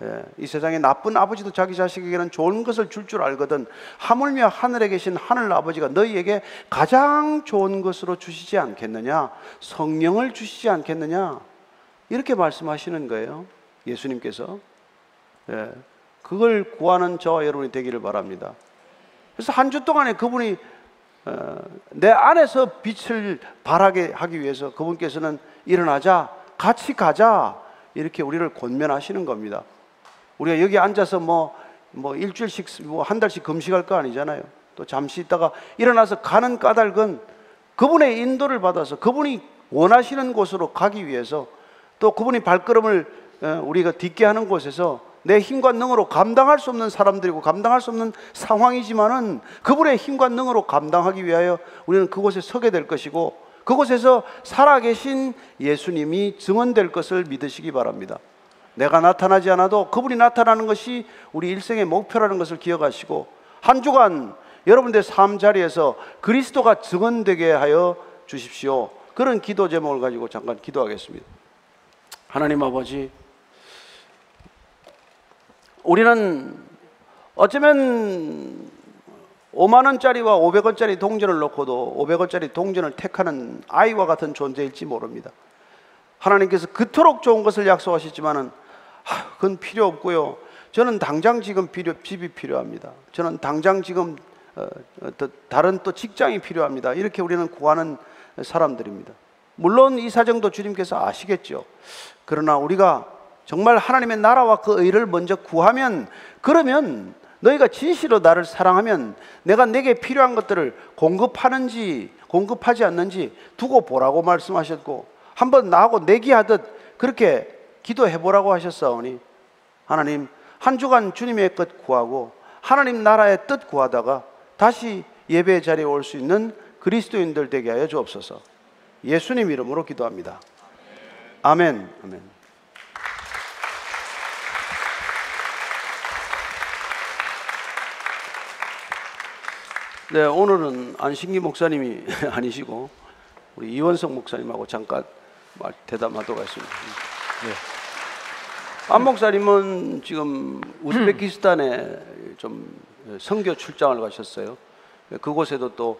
예, 이 세상에 나쁜 아버지도 자기 자식에게는 좋은 것을 줄줄 알거든 하물며 하늘에 계신 하늘 아버지가 너희에게 가장 좋은 것으로 주시지 않겠느냐? 성령을 주시지 않겠느냐? 이렇게 말씀하시는 거예요 예수님께서. 예, 그걸 구하는 저와 여러분이 되기를 바랍니다. 그래서 한 주 동안에 그분이 어, 내 안에서 빛을 발하게 하기 위해서 그분께서는 일어나자 같이 가자 이렇게 우리를 권면하시는 겁니다. 우리가 여기 앉아서 뭐, 뭐 일주일씩 뭐 한 달씩 금식할 거 아니잖아요. 또 잠시 있다가 일어나서 가는 까닭은 그분의 인도를 받아서 그분이 원하시는 곳으로 가기 위해서 또 그분이 발걸음을 어, 우리가 딛게 하는 곳에서 내 힘과 능으로 감당할 수 없는 사람들이고 감당할 수 없는 상황이지만은 그분의 힘과 능으로 감당하기 위하여 우리는 그곳에 서게 될 것이고 그곳에서 살아계신 예수님이 증언될 것을 믿으시기 바랍니다. 내가 나타나지 않아도 그분이 나타나는 것이 우리 일생의 목표라는 것을 기억하시고 한 주간 여러분들 삶 자리에서 그리스도가 증언되게 하여 주십시오. 그런 기도 제목을 가지고 잠깐 기도하겠습니다. 하나님 아버지, 우리는 어쩌면 5만 원짜리와 500원짜리 동전을 놓고도 500원짜리 동전을 택하는 아이와 같은 존재일지 모릅니다. 하나님께서 그토록 좋은 것을 약속하셨지만은 그건 필요 없고요. 저는 당장 지금 필요, 집이 필요합니다. 저는 당장 지금 어, 어, 다른 또 직장이 필요합니다. 이렇게 우리는 구하는 사람들입니다. 물론 이 사정도 주님께서 아시겠죠. 그러나 우리가 정말 하나님의 나라와 그 의를 먼저 구하면 그러면 너희가 진실로 나를 사랑하면 내가 내게 필요한 것들을 공급하는지 공급하지 않는지 두고 보라고 말씀하셨고 한번 나하고 내기하듯 그렇게 기도해 보라고 하셨사오니 하나님 한 주간 주님의 뜻 구하고 하나님 나라의 뜻 구하다가 다시 예배 자리에 올 수 있는 그리스도인들 되게 하여 주옵소서. 예수님 이름으로 기도합니다. 아멘. 아멘. 네, 오늘은 안신기 목사님이 아니시고 우리 이원석 목사님하고 잠깐 말 대담하도록 하겠습니다. 네. 안 목사님은 지금 우즈베키스탄에 좀 선교 출장을 가셨어요. 그곳에도 또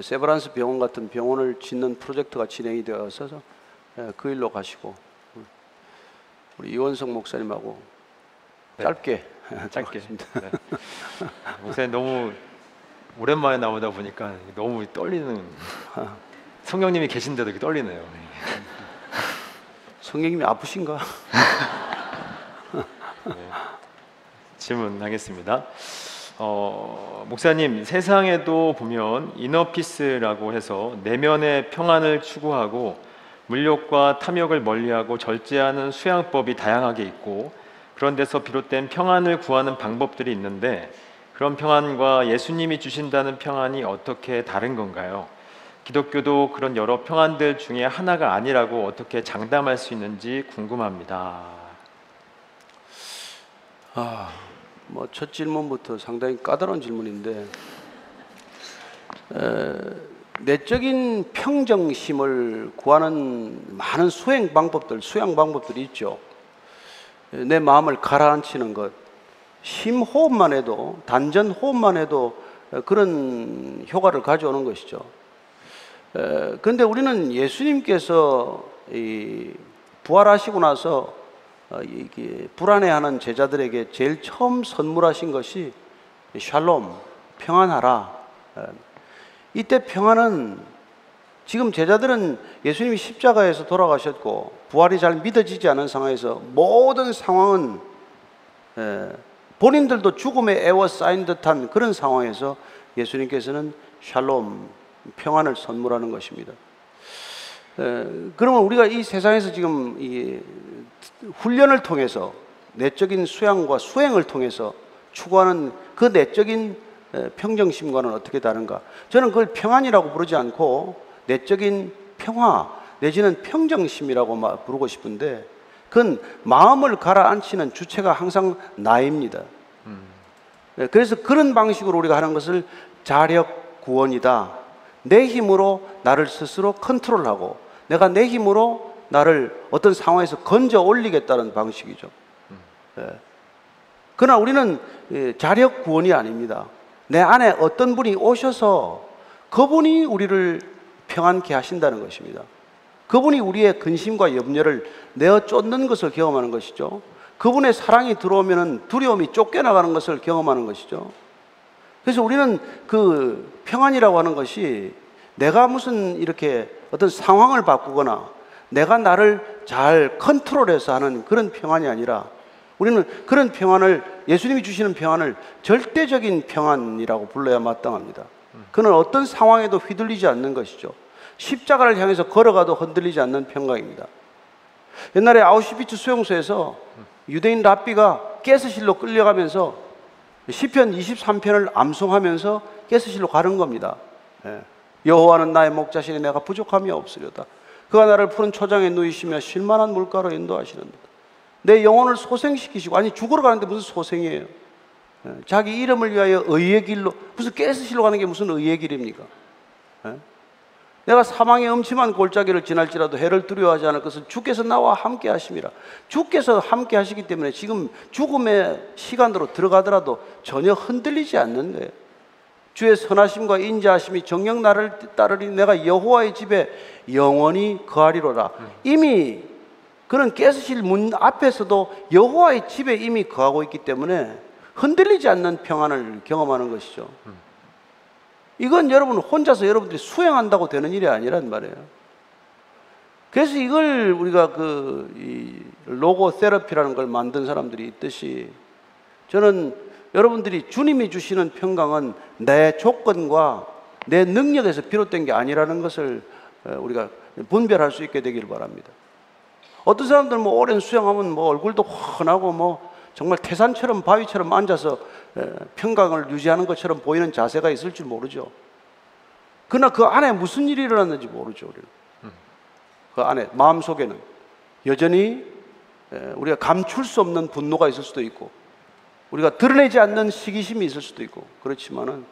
세브란스 병원 같은 병원을 짓는 프로젝트가 진행이 되어 있어서 그 일로 가시고 우리 이원석 목사님하고 네. 짧게 짧게. 네. 목사님 너무 오랜만에 나오다 보니까 너무 떨리는 성령님이 계신데도 이렇게 떨리네요. 성령님이 아프신가? 질문하겠습니다. 어, 목사님 세상에도 보면 이너피스라고 해서 내면의 평안을 추구하고 물욕과 탐욕을 멀리하고 절제하는 수양법이 다양하게 있고 그런 데서 비롯된 평안을 구하는 방법들이 있는데 그런 평안과 예수님이 주신다는 평안이 어떻게 다른 건가요? 기독교도 그런 여러 평안들 중에 하나가 아니라고 어떻게 장담할 수 있는지 궁금합니다. 아, 뭐 첫 질문부터 상당히 까다로운 질문인데 에, 내적인 평정심을 구하는 많은 수행 방법들, 수양 방법들이 있죠. 에, 내 마음을 가라앉히는 것, 심호흡만 해도 단전 호흡만 해도 에, 그런 효과를 가져오는 것이죠. 에, 근데 우리는 예수님께서 이 부활하시고 나서 어, 불안해하는 제자들에게 제일 처음 선물하신 것이 샬롬 평안하라. 에, 이때 평안은 지금 제자들은 예수님이 십자가에서 돌아가셨고 부활이 잘 믿어지지 않은 상황에서 모든 상황은 에, 본인들도 죽음에 애워싸인 듯한 그런 상황에서 예수님께서는 샬롬 평안을 선물하는 것입니다. 에, 그러면 우리가 이 세상에서 지금 이 훈련을 통해서 내적인 수양과 수행을 통해서 추구하는 그 내적인 에, 평정심과는 어떻게 다른가? 저는 그걸 평안이라고 부르지 않고 내적인 평화 내지는 평정심이라고 마- 부르고 싶은데 그건 마음을 가라앉히는 주체가 항상 나입니다. 네, 그래서 그런 방식으로 우리가 하는 것을 자력 구원이다. 내 힘으로 나를 스스로 컨트롤하고 내가 내 힘으로 나를 어떤 상황에서 건져 올리겠다는 방식이죠. 예. 그러나 우리는 예, 자력 구원이 아닙니다. 내 안에 어떤 분이 오셔서 그분이 우리를 평안케 하신다는 것입니다. 그분이 우리의 근심과 염려를 내어 쫓는 것을 경험하는 것이죠. 그분의 사랑이 들어오면 두려움이 쫓겨나가는 것을 경험하는 것이죠. 그래서 우리는 그 평안이라고 하는 것이 내가 무슨 이렇게 어떤 상황을 바꾸거나 내가 나를 잘 컨트롤해서 하는 그런 평안이 아니라 우리는 그런 평안을 예수님이 주시는 평안을 절대적인 평안이라고 불러야 마땅합니다. 그는 어떤 상황에도 휘둘리지 않는 것이죠. 십자가를 향해서 걸어가도 흔들리지 않는 평강입니다. 옛날에 아우슈비츠 수용소에서 유대인 랍비가 가스실로 끌려가면서 시편 23편을 암송하면서 가스실로 가는 겁니다. 예. 여호와는 나의 목자시니 내가 부족함이 없으려다. 그가 나를 푸른 초장에 누이시며 쉴만한 물가로 인도하시는다. 내 영혼을 소생시키시고 아니 죽으러 가는데 무슨 소생이에요? 예. 자기 이름을 위하여 의의 길로 무슨 가스실로 가는 게 무슨 의의 길입니까? 예? 내가 사망의 음침한 골짜기를 지날지라도 해를 두려워하지 않을 것은 주께서 나와 함께 하심이라. 주께서 함께 하시기 때문에 지금 죽음의 시간으로 들어가더라도 전혀 흔들리지 않는 거예요. 주의 선하심과 인자하심이 정녕 나를 따르리 내가 여호와의 집에 영원히 거하리로라. 이미 그런 가스실 문 앞에서도 여호와의 집에 이미 거하고 있기 때문에 흔들리지 않는 평안을 경험하는 것이죠. 이건 여러분 혼자서 여러분들이 수행한다고 되는 일이 아니란 말이에요. 그래서 이걸 우리가 그이 로고 세라피라는 걸 만든 사람들이 있듯이 저는 여러분들이 주님이 주시는 평강은 내 조건과 내 능력에서 비롯된 게 아니라는 것을 어, 우리가 분별할 수 있게 되기를 바랍니다. 어떤 사람들은 뭐 오랜 수영하면 뭐 얼굴도 훤하고 뭐 정말 태산처럼 바위처럼 앉아서 에, 평강을 유지하는 것처럼 보이는 자세가 있을 줄 모르죠. 그러나 그 안에 무슨 일이 일어났는지 모르죠, 우리는. 그 안에, 마음 속에는 여전히 에, 우리가 감출 수 없는 분노가 있을 수도 있고, 우리가 드러내지 않는 시기심이 있을 수도 있고, 그렇지만은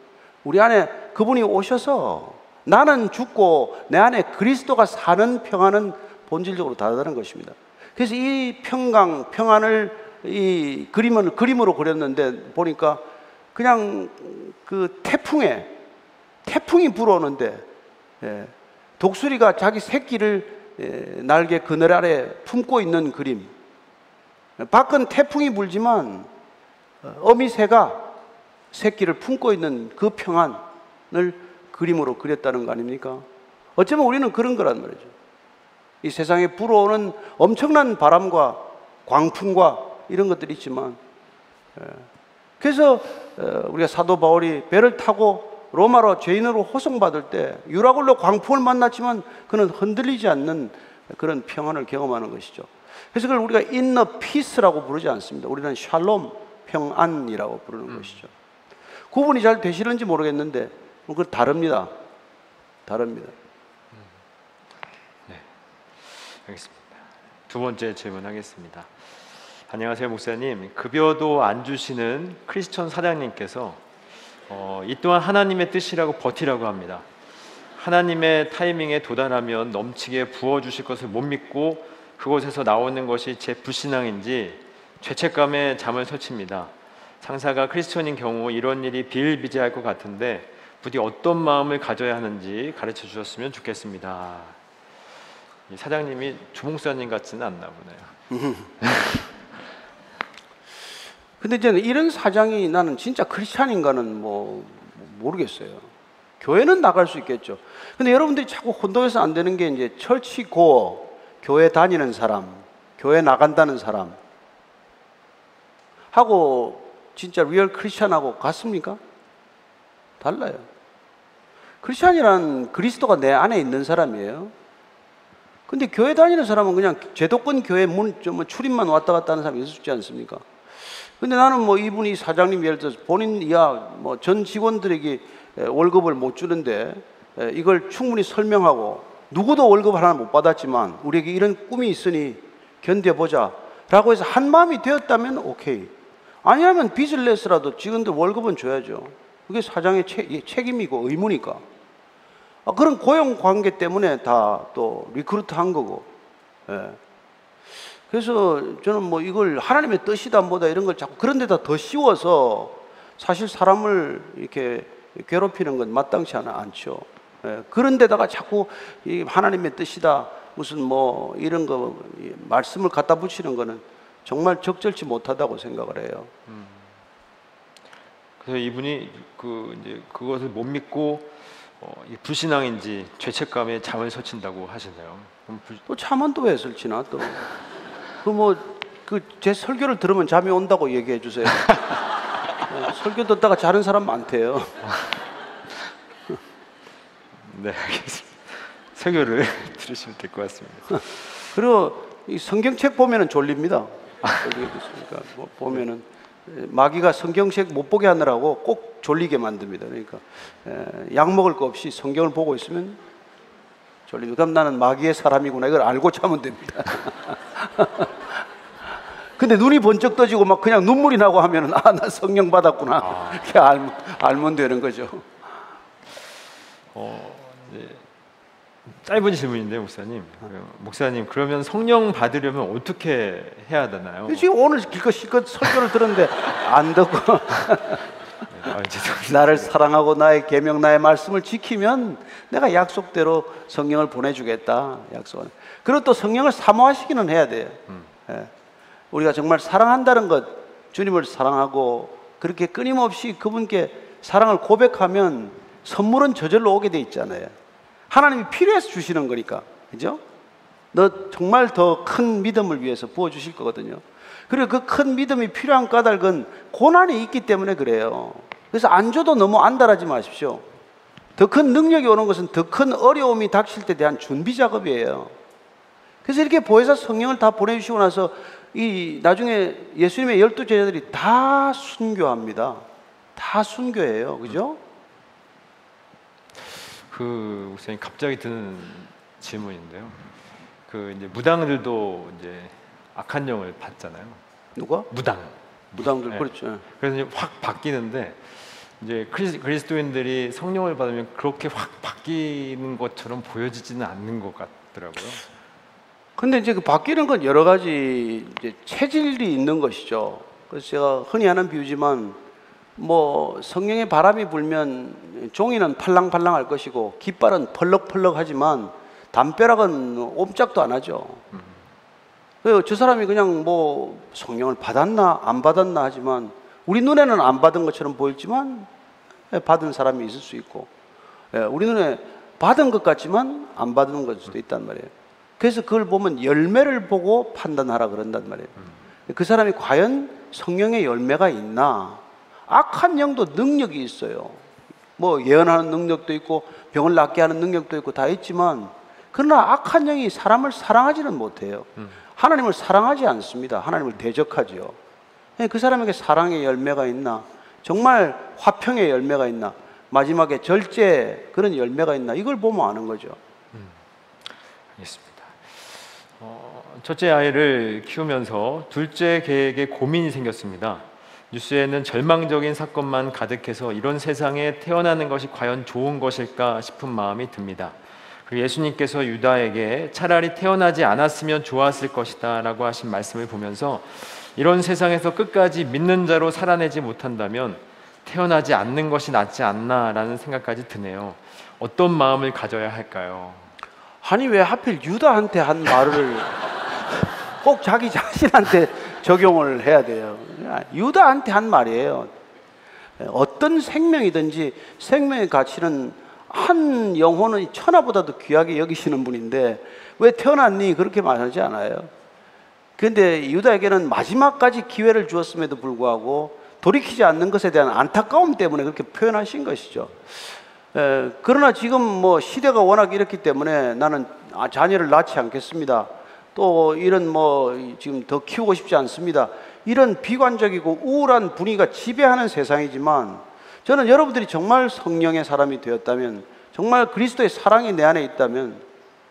우리 안에 그분이 오셔서 나는 죽고 내 안에 그리스도가 사는 평안은 본질적으로 다르다는 것입니다. 그래서 이 평강, 평안을 이 그림을 그림으로 그렸는데 보니까 그냥 그 태풍에 태풍이 불어오는데 예, 독수리가 자기 새끼를 예, 날개 그늘 아래 품고 있는 그림. 밖은 태풍이 불지만 어, 어미새가 새끼를 품고 있는 그 평안을 그림으로 그렸다는 거 아닙니까? 어쩌면 우리는 그런 거란 말이죠. 이 세상에 불어오는 엄청난 바람과 광풍과 이런 것들이 있지만, 예. 그래서 어, 우리가 사도 바울이 배를 타고 로마로 죄인으로 호송받을 때 유라굴로 광풍을 만났지만 그는 흔들리지 않는 그런 평안을 경험하는 것이죠. 그래서 그걸 우리가 인너 피스라고 부르지 않습니다. 우리는 샬롬 평안이라고 부르는 것이죠. 구분이 잘 되시는지 모르겠는데 그 다릅니다. 다릅니다. 알겠습니다. 두 번째 질문하겠습니다. 안녕하세요, 목사님. 급여도 안 주시는 크리스천 사장님께서 어, 이 또한 하나님의 뜻이라고 버티라고 합니다. 하나님의 타이밍에 도달하면 넘치게 부어 주실 것을 못 믿고 그곳에서 나오는 것이 제 불신앙인지 죄책감에 잠을 설칩니다. 상사가 크리스천인 경우 이런 일이 비일비재할 것 같은데 부디 어떤 마음을 가져야 하는지 가르쳐 주셨으면 좋겠습니다. 이 사장님이 주목사님 같지는 않나 보네요. 근데 이제 이런 사장이 나는 진짜 크리스찬인가는 뭐 모르겠어요. 교회는 나갈 수 있겠죠. 근데 여러분들이 자꾸 혼동해서 안 되는 게 이제 church goer 교회 다니는 사람, 교회 나간다는 사람 하고 진짜 real 크리스찬하고 같습니까? 달라요. 크리스찬이란 그리스도가 내 안에 있는 사람이에요. 근데 교회 다니는 사람은 그냥 제도권 교회 문, 뭐 출입만 왔다 갔다 하는 사람이 있지 않습니까? 근데 나는 뭐 이분이 사장님 예를 들어서 본인 이야 뭐 전 직원들에게 월급을 못 주는데 이걸 충분히 설명하고 누구도 월급 하나 못 받았지만 우리에게 이런 꿈이 있으니 견뎌보자 라고 해서 한 마음이 되었다면 오케이. 아니라면 빚을 내서라도 직원들 월급은 줘야죠. 그게 사장의 책임이고 의무니까. 아, 그런 고용 관계 때문에 다 또 recruit 한 거고. 예. 그래서 저는 뭐 이걸 하나님의 뜻이다 뭐다 이런 걸 자꾸 그런 데다 더 씌워서 사실 사람을 이렇게 괴롭히는 건 마땅치 않아 않죠. 예. 그런 데다가 자꾸 이 하나님의 뜻이다 무슨 뭐 이런 거 말씀을 갖다 붙이는 거는 정말 적절치 못하다고 생각을 해요. 음. 그래서 이분이 그 이제 그것을 못 믿고 어, 불신앙인지 죄책감에 잠을 설친다고 하시나요? 불... 또 잠은 또 왜 설치나 또? 그 뭐 그 제 설교를 들으면 잠이 온다고 얘기해 주세요. 네, 설교 듣다가 자는 사람 많대요. 네, 알겠습니다. 설교를 들으시면 될 것 같습니다. 그리고 이 성경책 보면은 졸립니다. 있습니까? 뭐 보면은 마귀가 성경책 못 보게 하느라고 꼭 졸리게 만듭니다. 그러니까 약 먹을 거 없이 성경을 보고 있으면 졸립니다. 그럼 나는 마귀의 사람이구나 이걸 알고 자면 됩니다. 근데 눈이 번쩍 떠지고 막 그냥 눈물이 나고 하면은 아, 나 성령 받았구나. 아. 이렇게 알면, 알면 되는 거죠. 어, 네. 짧은 질문인데 목사님. 목사님 그러면 성령 받으려면 어떻게 해야 되나요? 지금 오늘 기껏 실컷 설교를 들었는데 안 듣고 아, 나를 사랑하고 나의 계명 나의 말씀을 지키면 내가 약속대로 성령을 보내주겠다 약속은. 그리고 또 성령을 사모하시기는 해야 돼요. 음. 예. 우리가 정말 사랑한다는 것, 주님을 사랑하고 그렇게 끊임없이 그분께 사랑을 고백하면 선물은 저절로 오게 돼 있잖아요. 하나님이 필요해서 주시는 거니까. 그죠? 너 정말 더 큰 믿음을 위해서 부어 주실 거거든요. 그리고 그 큰 믿음이 필요한 까닭은 고난이 있기 때문에 그래요. 그래서 안 줘도 너무 안달하지 마십시오. 더 큰 능력이 오는 것은 더 큰 어려움이 닥칠 때 대한 준비 작업이에요. 그래서 이렇게 보혜사 성령을 다 보내주시고 나서 이 나중에 예수님의 열두 제자들이 다 순교합니다. 다 순교해요. 그죠? 그 목사님 갑자기 드는 질문인데요. 그 이제 무당들도 이제 악한 영을 받잖아요. 누가? 무당. 무당들 네. 그렇죠. 그래서 이제 확 바뀌는데 이제 크리스, 그리스도인들이 성령을 받으면 그렇게 확 바뀌는 것처럼 보여지지는 않는 것 같더라고요. 근데 이제 그 바뀌는 건 여러 가지 이제 체질이 있는 것이죠. 그래서 제가 흔히 하는 비유지만 뭐 성령의 바람이 불면 종이는 팔랑팔랑할 것이고 깃발은 펄럭펄럭하지만 담벼락은 옴짝도 안 하죠. 그래서 저 사람이 그냥 뭐 성령을 받았나 안 받았나 하지만 우리 눈에는 안 받은 것처럼 보이지만 예, 받은 사람이 있을 수 있고 예, 우리 눈에 받은 것 같지만 안 받은 걸 수도 있단 말이에요. 그래서 그걸 보면 열매를 보고 판단하라 그런단 말이에요. 그 사람이 과연 성령의 열매가 있나? 악한 영도 능력이 있어요. 뭐 예언하는 능력도 있고 병을 낫게 하는 능력도 있고 다 있지만 그러나 악한 영이 사람을 사랑하지는 못해요. 하나님을 사랑하지 않습니다. 하나님을 대적하지요. 예, 그 사람에게 사랑의 열매가 있나? 정말 화평의 열매가 있나? 마지막에 절제 그런 열매가 있나? 이걸 보면 아는 거죠. 알겠습니다. 어, 첫째 아이를 키우면서 둘째 계획에 고민이 생겼습니다. 뉴스에는 절망적인 사건만 가득해서 이런 세상에 태어나는 것이 과연 좋은 것일까 싶은 마음이 듭니다. 그리고 예수님께서 유다에게 차라리 태어나지 않았으면 좋았을 것이다 라고 하신 말씀을 보면서 이런 세상에서 끝까지 믿는 자로 살아내지 못한다면 태어나지 않는 것이 낫지 않나라는 생각까지 드네요. 어떤 마음을 가져야 할까요? 아니 왜 하필 유다한테 한 말을 꼭 자기 자신한테 적용을 해야 돼요. 유다한테 한 말이에요. 어떤 생명이든지 생명의 가치는 한 영혼은 천하보다도 귀하게 여기시는 분인데 왜 태어났니 그렇게 말하지 않아요. 그런데 유다에게는 마지막까지 기회를 주었음에도 불구하고 돌이키지 않는 것에 대한 안타까움 때문에 그렇게 표현하신 것이죠. 에, 그러나 지금 뭐 시대가 워낙 이렇기 때문에 나는 아, 자녀를 낳지 않겠습니다. 또 이런 뭐 지금 더 키우고 싶지 않습니다. 이런 비관적이고 우울한 분위기가 지배하는 세상이지만 저는 여러분들이 정말 성령의 사람이 되었다면 정말 그리스도의 사랑이 내 안에 있다면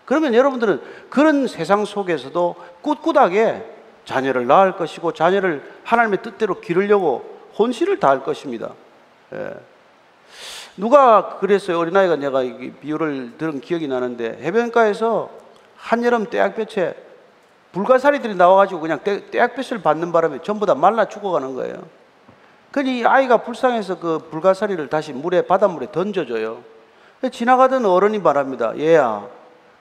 그러면 여러분들은 그런 세상 속에서도 꿋꿋하게 자녀를 낳을 것이고 자녀를 하나님의 뜻대로 기르려고 혼신을 다할 것입니다. 예. 누가 그랬어요? 어린아이가 내가 이 비유를 들은 기억이 나는데 해변가에서 한여름 떼약볕에 불가사리들이 나와가지고 그냥 떼, 떼약볕을 받는 바람에 전부 다 말라 죽어가는 거예요. 그니 아이가 불쌍해서 그 불가사리를 다시 물에 바닷물에 던져줘요. 지나가던 어른이 말합니다. 얘야,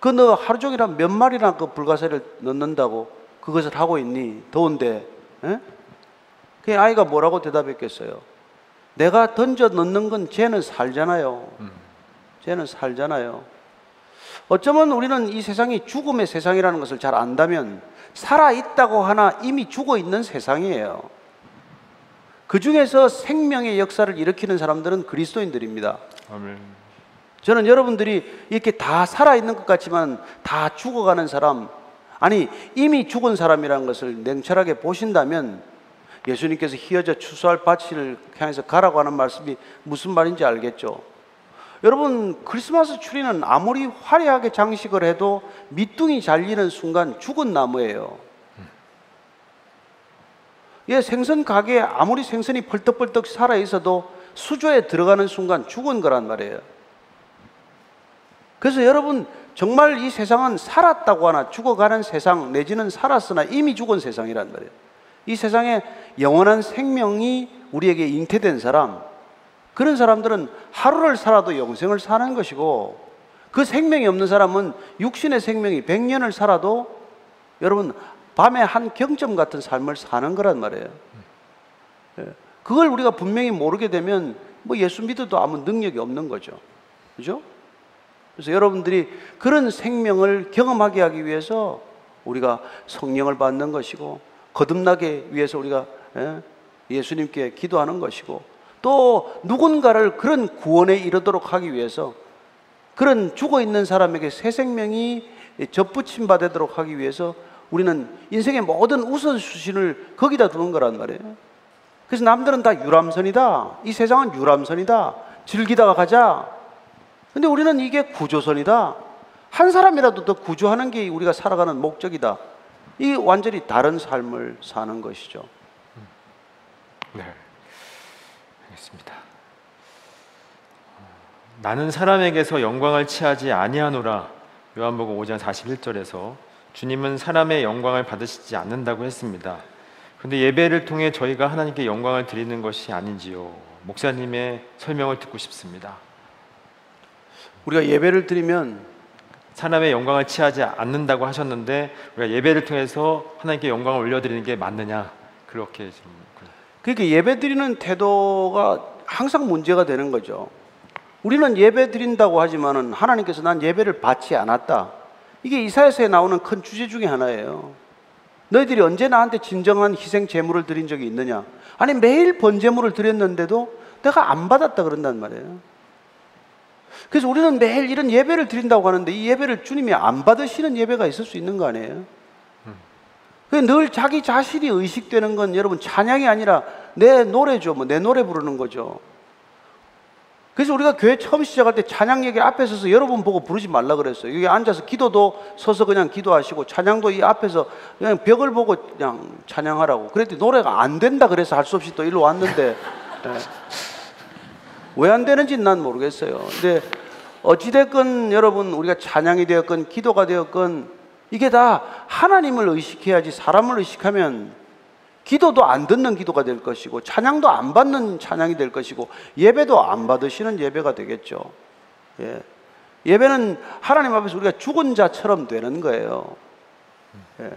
그 너 하루 종일 한 몇 마리나 그 불가사리를 넣는다고 그것을 하고 있니? 더운데. 에? 그 아이가 뭐라고 대답했겠어요? 내가 던져 넣는 건 쟤는 살잖아요. 쟤는 살잖아요. 어쩌면 우리는 이 세상이 죽음의 세상이라는 것을 잘 안다면 살아 있다고 하나 이미 죽어 있는 세상이에요. 그 중에서 생명의 역사를 일으키는 사람들은 그리스도인들입니다. 아멘. 저는 여러분들이 이렇게 다 살아 있는 것 같지만 다 죽어가는 사람, 아니 이미 죽은 사람이라는 것을 냉철하게 보신다면 예수님께서 희어져 추수할 밭을 향해서 가라고 하는 말씀이 무슨 말인지 알겠죠? 여러분 크리스마스 추리는 아무리 화려하게 장식을 해도 밑둥이 잘리는 순간 죽은 나무예요. 예, 생선 가게에 아무리 생선이 펄떡펄떡 살아 있어도 수조에 들어가는 순간 죽은 거란 말이에요. 그래서 여러분 정말 이 세상은 살았다고 하나 죽어가는 세상 내지는 살았으나 이미 죽은 세상이란 말이에요. 이 세상에 영원한 생명이 우리에게 잉태된 사람, 그런 사람들은 하루를 살아도 영생을 사는 것이고 그 생명이 없는 사람은 육신의 생명이 100년을 살아도 여러분 밤에 한 경점 같은 삶을 사는 거란 말이에요. 예. 그걸 우리가 분명히 모르게 되면 뭐 예수 믿어도 아무 능력이 없는 거죠. 그죠? 그래서 여러분들이 그런 생명을 경험하게 하기 위해서 우리가 성령을 받는 것이고 거듭나게 위해서 우리가 예, 예수님께 기도하는 것이고 또 누군가를 그런 구원에 이르도록 하기 위해서 그런 죽어 있는 사람에게 새 생명이 접붙임 받도록 하기 위해서 우리는 인생의 모든 우선순위를 거기다 두는 거란 말이에요. 그래서 남들은 다 유람선이다. 이 세상은 유람선이다. 즐기다가 가자. 근데 우리는 이게 구조선이다. 한 사람이라도 더 구조하는 게 우리가 살아가는 목적이다. 이 완전히 다른 삶을 사는 것이죠. 네. 알겠습니다. 나는 사람에게서 영광을 취하지 아니하노라. 요한복음 5장 41절에서 주님은 사람의 영광을 받으시지 않는다고 했습니다. 근데 예배를 통해 저희가 하나님께 영광을 드리는 것이 아닌지요. 목사님의 설명을 듣고 싶습니다. 우리가 예배를 드리면 사람의 영광을 취하지 않는다고 하셨는데 우리가 예배를 통해서 하나님께 영광을 올려드리는 게 맞느냐 그렇게 좀 그러니까 예배 드리는 태도가 항상 문제가 되는 거죠. 우리는 예배 드린다고 하지만은 하나님께서 난 예배를 받지 않았다. 이게 이사야서에 나오는 큰 주제 중에 하나예요. 너희들이 언제 나한테 진정한 희생 제물을 드린 적이 있느냐? 아니 매일 번제물을 드렸는데도 내가 안 받았다 그런단 말이에요. 그래서 우리는 매일 이런 예배를 드린다고 하는데 이 예배를 주님이 안 받으시는 예배가 있을 수 있는 거 아니에요? 그늘 자기 자신이 의식되는 건 여러분 찬양이 아니라 내 노래죠. 뭐 내 노래 부르는 거죠. 그래서 우리가 교회 처음 시작할 때 찬양 얘기 앞에 서서 여러분 보고 부르지 말라 그랬어요. 여기 앉아서 기도도 서서 그냥 기도하시고 찬양도 이 앞에서 그냥 벽을 보고 그냥 찬양하라고. 그랬더니 노래가 안 된다 그래서 할 수 없이 또 일로 왔는데 왜안 되는지 난 모르겠어요. 근데 어찌됐건 여러분 우리가 찬양이 되었건 기도가 되었건 이게 다 하나님을 의식해야지 사람을 의식하면 기도도 안 듣는 기도가 될 것이고 찬양도 안 받는 찬양이 될 것이고 예배도 안 받으시는 예배가 되겠죠. 예. 예배는 하나님 앞에서 우리가 죽은 자처럼 되는 거예요. 예.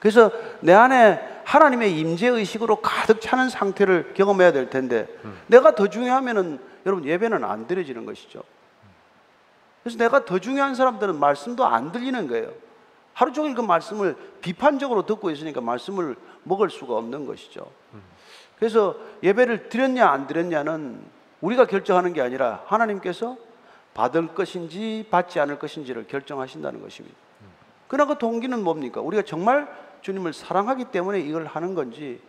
그래서 내 안에 하나님의 임재 의식으로 가득 차는 상태를 경험해야 될 텐데 내가 더 중요하면은 여러분 예배는 안 드려지는 것이죠. 그래서 내가 더 중요한 사람들은 말씀도 안 들리는 거예요. 하루 종일 그 말씀을 비판적으로 듣고 있으니까 말씀을 먹을 수가 없는 것이죠. 그래서 예배를 드렸냐 안 드렸냐는 우리가 결정하는 게 아니라 하나님께서 받을 것인지 받지 않을 것인지를 결정하신다는 것입니다. 그러나 그 동기는 뭡니까? 우리가 정말 주님을 사랑하기 때문에 이걸 하는 건지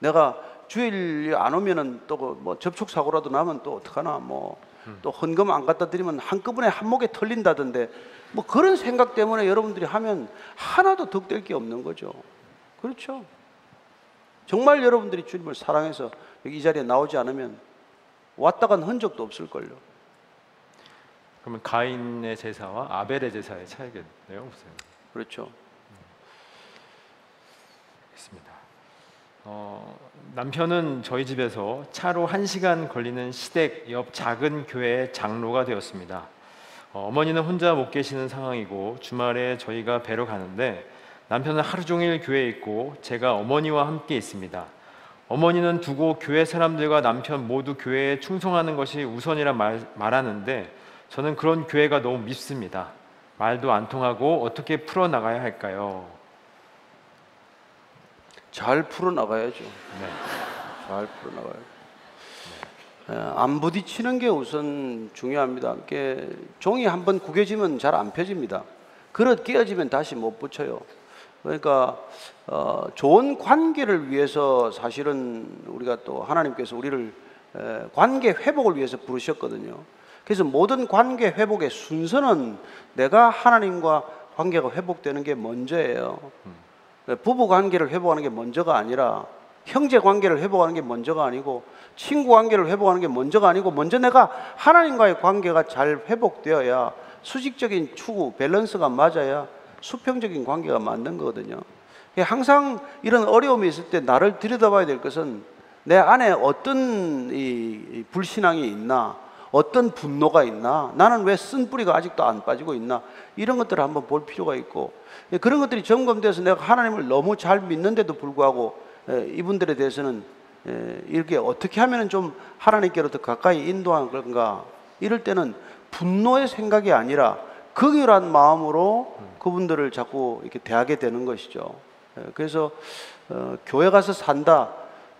내가 주일 안 오면은 또 뭐 접촉 사고라도 나면 또 어떡하나 뭐 또 헌금 안 갖다 드리면 한꺼번에 한목에 털린다던데 뭐 그런 생각 때문에 여러분들이 하면 하나도 득될 게 없는 거죠. 그렇죠. 정말 여러분들이 주님을 사랑해서 여기 이 자리에 나오지 않으면 왔다 간 흔적도 없을걸요. 그러면 가인의 제사와 아벨의 제사의 차이겠네요, 목사님. 그렇죠. 있습니다. 어, 남편은 저희 집에서 차로 한 시간 걸리는 시댁 옆 작은 교회의 장로가 되었습니다. 어, 어머니는 혼자 못 계시는 상황이고 주말에 저희가 뵈러 가는데 남편은 하루 종일 교회에 있고 제가 어머니와 함께 있습니다. 어머니는 두고 교회 사람들과 남편 모두 교회에 충성하는 것이 우선이라 말, 말하는데 저는 그런 교회가 너무 밉습니다. 말도 안 통하고 어떻게 풀어 나가야 할까요? 잘 풀어 나가야죠. 네. 잘 풀어 나가요. 예, 안 부딪히는 게 우선 중요합니다. 이렇게 종이 한번 구겨지면 잘 안 펴집니다. 그릇 끼어지면 다시 못 붙여요. 그러니까 어, 좋은 관계를 위해서 사실은 우리가 또 하나님께서 우리를 에, 관계 회복을 위해서 부르셨거든요. 그래서 모든 관계 회복의 순서는 내가 하나님과 관계가 회복되는 게 먼저예요. 부부 관계를 회복하는 게 먼저가 아니라 형제 관계를 회복하는 게 먼저가 아니고 친구 관계를 회복하는 게 먼저가 아니고 먼저 내가 하나님과의 관계가 잘 회복되어야 수직적인 추구 밸런스가 맞아야 수평적인 관계가 맞는 거거든요. 항상 이런 어려움이 있을 때 나를 들여다봐야 될 것은 내 안에 어떤 이 불신앙이 있나, 어떤 분노가 있나, 나는 왜 쓴뿌리가 아직도 안 빠지고 있나, 이런 것들을 한번 볼 필요가 있고, 그런 것들이 점검돼서 내가 하나님을 너무 잘 믿는데도 불구하고 에, 이분들에 대해서는 에, 이렇게 어떻게 하면 좀 하나님께로 더 가까이 인도하는 건가, 이럴 때는 분노의 생각이 아니라 극렬한 마음으로 그분들을 자꾸 이렇게 대하게 되는 것이죠. 예, 그래서 어, 교회 가서 산다.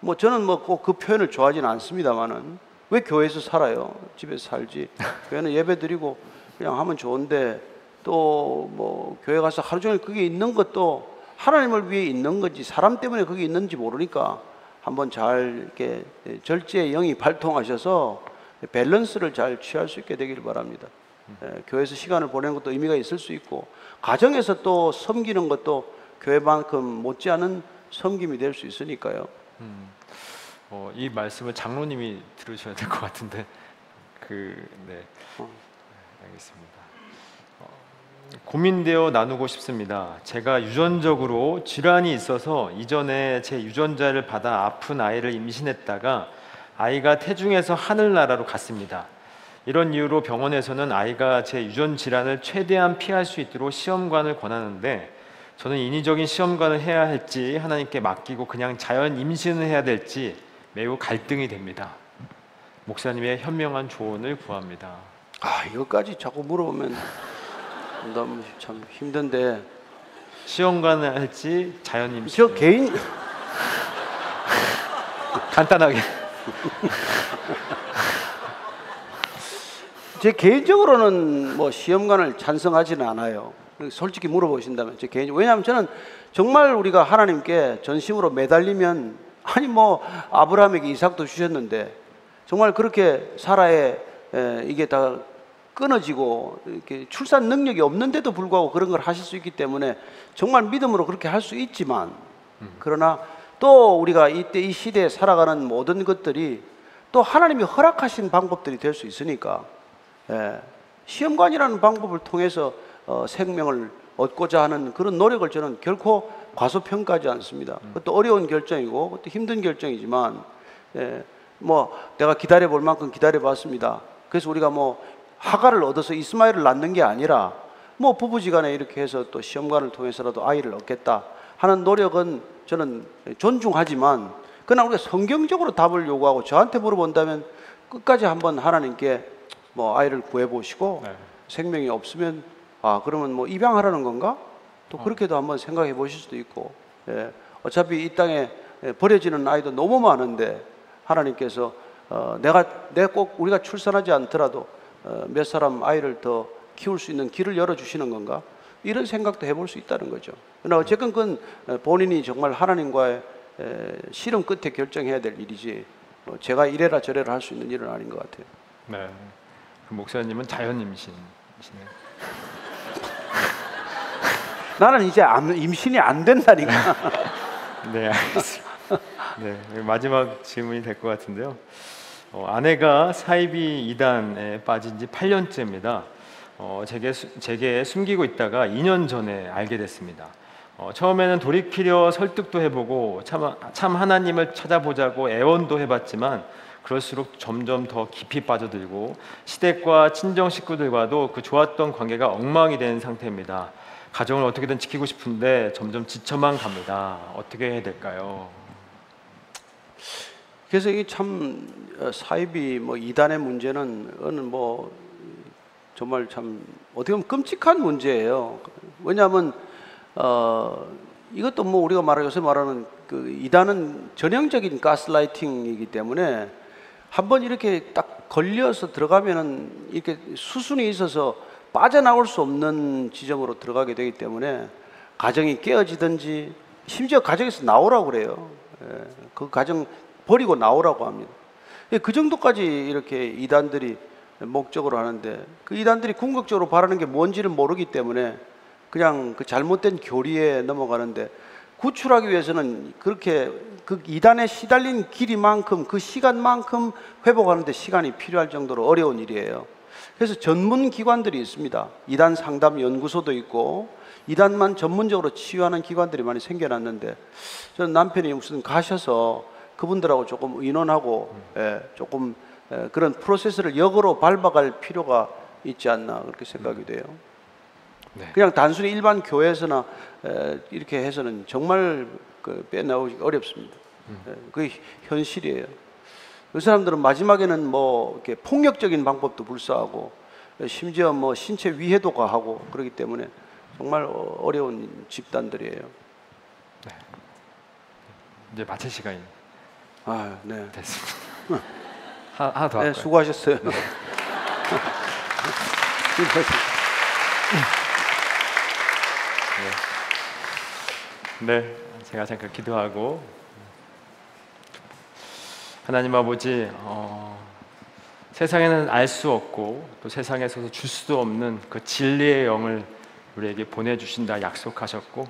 뭐 저는 뭐 꼭 그 표현을 좋아하지는 않습니다만은 왜 교회에서 살아요? 집에서 살지. 교회는 예배 드리고 그냥 하면 좋은데 또 뭐 교회 가서 하루 종일 그게 있는 것도 하나님을 위해 있는 건지 사람 때문에 그게 있는지 모르니까 한번 잘 이렇게 절제의 영이 발동하셔서 밸런스를 잘 취할 수 있게 되기를 바랍니다. 에, 교회에서 시간을 보내는 것도 의미가 있을 수 있고 가정에서 또 섬기는 것도 교회만큼 못지않은 섬김이 될 수 있으니까요. 어, 이 말씀을 장로님이 들으셔야 될 것 같은데 그 네. 알겠습니다. 어, 고민되어 나누고 싶습니다. 제가 유전적으로 질환이 있어서 이전에 제 유전자를 받아 아픈 아이를 임신했다가 아이가 태중에서 하늘나라로 갔습니다. 이런 이유로 병원에서는 아이가 제 유전 질환을 최대한 피할 수 있도록 시험관을 권하는데 저는 인위적인 시험관을 해야 할지 하나님께 맡기고 그냥 자연 임신을 해야 될지 매우 갈등이 됩니다. 목사님의 현명한 조언을 구합니다. 아 이것까지 자꾸 물어보면 너무 참 힘든데 시험관을 할지 자연 임신. 저 개인 간단하게. 제 개인적으로는 뭐 시험관을 찬성하지는 않아요. 솔직히 물어보신다면 제 개인 왜냐하면 저는 정말 우리가 하나님께 전심으로 매달리면 아니 뭐 아브라함에게 이삭도 주셨는데 정말 그렇게 사라의 에, 이게 다 끊어지고 이렇게 출산 능력이 없는데도 불구하고 그런 걸 하실 수 있기 때문에 정말 믿음으로 그렇게 할 수 있지만 그러나 또 우리가 이때 이 시대에 살아가는 모든 것들이 또 하나님이 허락하신 방법들이 될 수 있으니까 예, 시험관이라는 방법을 통해서 어, 생명을 얻고자 하는 그런 노력을 저는 결코 과소평가하지 않습니다. 그것도 어려운 결정이고 그것도 힘든 결정이지만 예, 뭐 내가 기다려 볼 만큼 기다려 봤습니다. 그래서 우리가 뭐 하가를 얻어서 이스마엘을 낳는 게 아니라 뭐 부부지간에 이렇게 해서 또 시험관을 통해서라도 아이를 얻겠다 하는 노력은 저는 존중하지만 그러나 우리가 성경적으로 답을 요구하고 저한테 물어본다면 끝까지 한번 하나님께 뭐 아이를 구해 보시고 네. 생명이 없으면 아 그러면 뭐 입양하라는 건가? 또 그렇게도 한번 생각해 보실 수도 있고 예, 어차피 이 땅에 예, 버려지는 아이도 너무 많은데 하나님께서 어, 내가 내 꼭 우리가 출산하지 않더라도 어, 몇 사람 아이를 더 키울 수 있는 길을 열어 주시는 건가? 이런 생각도 해볼 수 있다는 거죠. 그러나 어쨌건 그건 어, 본인이 정말 하나님과의 에, 실험 끝에 결정해야 될 일이지 어, 제가 이래라 저래라 할 수 있는 일은 아닌 것 같아요. 네. 그 목사님은 자연 임신이시네요. 나는 이제 안- 임신이 안 된다니까. 네, 알겠습니다. 네, 마지막 질문이 될 것 같은데요. 어, 아내가 사이비 이단에 빠진 지 8년째입니다. 어, 제게, 수- 제게 숨기고 있다가 2년 전에 알게 됐습니다. 어, 처음에는 돌이키려 설득도 해보고 참, 참 하나님을 찾아보자고 애원도 해봤지만 그럴수록 점점 더 깊이 빠져들고 시댁과 친정 식구들과도 그 좋았던 관계가 엉망이 된 상태입니다. 가정을 어떻게든 지키고 싶은데 점점 지쳐만 갑니다. 어떻게 해야 될까요? 그래서 이게 참 어, 사이비 뭐 이단의 문제는 어느 뭐 정말 참 어떻게 보면 끔찍한 문제예요. 왜냐하면 어 이것도 뭐 우리가 말하 요새 말하는 그 이단은 전형적인 가스라이팅이기 때문에 한 번 이렇게 딱 걸려서 들어가면은 이렇게 수순이 있어서 빠져나올 수 없는 지점으로 들어가게 되기 때문에 가정이 깨어지든지 심지어 가정에서 나오라고 그래요. 예, 그 가정 버리고 나오라고 합니다. 예, 그 정도까지 이렇게 이단들이 목적으로 하는데 그 이단들이 궁극적으로 바라는 게 뭔지를 모르기 때문에 그냥 그 잘못된 교리에 넘어가는데 구출하기 위해서는 그렇게 그 이단에 시달린 길이만큼 그 시간만큼 회복하는데 시간이 필요할 정도로 어려운 일이에요. 그래서 전문 기관들이 있습니다. 이단 상담 연구소도 있고 이단만 전문적으로 치유하는 기관들이 많이 생겨났는데 저는 남편이 무슨 가셔서 그분들하고 조금 의논하고 예, 조금 예, 그런 프로세스를 역으로 밟아갈 필요가 있지 않나 그렇게 생각이 돼요. 네. 그냥 단순히 일반 교회에서나 에, 이렇게 해서는 정말 그 빼나오기 어렵습니다. 예, 그게 현실이에요. 그 사람들은 마지막에는 뭐 이렇게 폭력적인 방법도 불사하고 예, 심지어 뭐 신체 위해도 가하고 그렇기 때문에 정말 어- 어려운 집단들이에요. 이제 마칠 시간이 아, 네. 됐습니다. 하나, 하나 더 네, 할까요? 수고하셨어요. 네, 제가 잠깐 기도하고 하나님 아버지 어, 세상에는 알 수 없고 또 세상에서도 줄 수도 없는 그 진리의 영을 우리에게 보내주신다 약속하셨고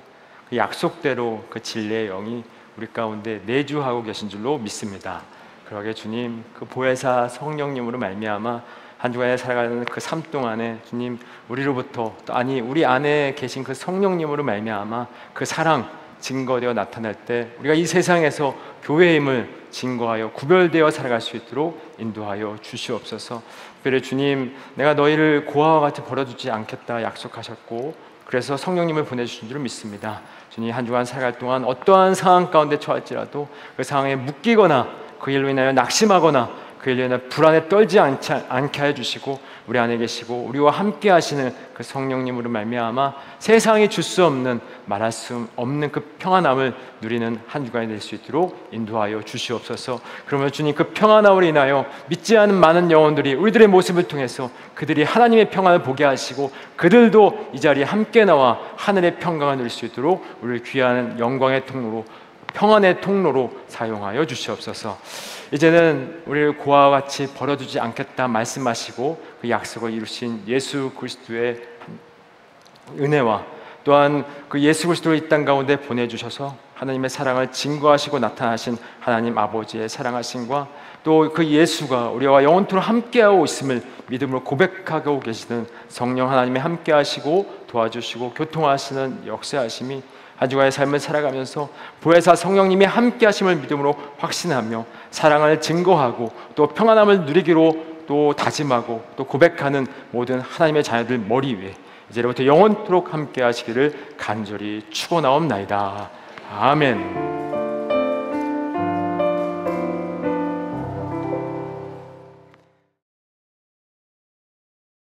그 약속대로 그 진리의 영이 우리 가운데 내주하고 계신 줄로 믿습니다. 그러게 주님 그 보혜사 성령님으로 말미암아 한 주간에 살아가는 그 삶 동안에 주님 우리로부터 또 아니 우리 안에 계신 그 성령님으로 말미암아 그 사랑 증거되어 나타날 때 우리가 이 세상에서 교회의 힘을 증거하여 구별되어 살아갈 수 있도록 인도하여 주시옵소서. 특별히 주님, 내가 너희를 고아와 같이 버려두지 않겠다 약속하셨고 그래서 성령님을 보내주신 줄 믿습니다. 주님 한 주간 살아갈 동안 어떠한 상황 가운데 처할지라도 그 상황에 묶이거나 그 일로 인하여 낙심하거나 그 인해 불안에 떨지 않지, 않게 해주시고 우리 안에 계시고 우리와 함께 하시는 그 성령님으로 말미암아 세상이 줄 수 없는 말할 수 없는 그 평안함을 누리는 한 주간이 될 수 있도록 인도하여 주시옵소서. 그러면 주님 그 평안함을 인하여 믿지 않은 많은 영혼들이 우리들의 모습을 통해서 그들이 하나님의 평안을 보게 하시고 그들도 이 자리에 함께 나와 하늘의 평강을 누릴 수 있도록 우리를 귀한 영광의 통로로 평안의 통로로 사용하여 주시옵소서. 이제는 우리를 고아와 같이 버려두지 않겠다 말씀하시고 그 약속을 이루신 예수 그리스도의 은혜와 또한 그 예수 그리스도를 이 땅 가운데 보내주셔서 하나님의 사랑을 증거하시고 나타나신 하나님 아버지의 사랑하심과 또 그 예수가 우리와 영원토록 함께하고 있음을 믿음으로 고백하고 계시는 성령 하나님의 함께하시고 도와주시고 교통하시는 역사하심이 한 주간의 삶을 살아가면서 보혜사 성령님이 함께 하심을 믿음으로 확신하며 사랑을 증거하고 또 평안함을 누리기로 또 다짐하고 또 고백하는 모든 하나님의 자녀들 머리 위에 이제부터 영원토록 함께 하시기를 간절히 축원하옵나이다. 아멘.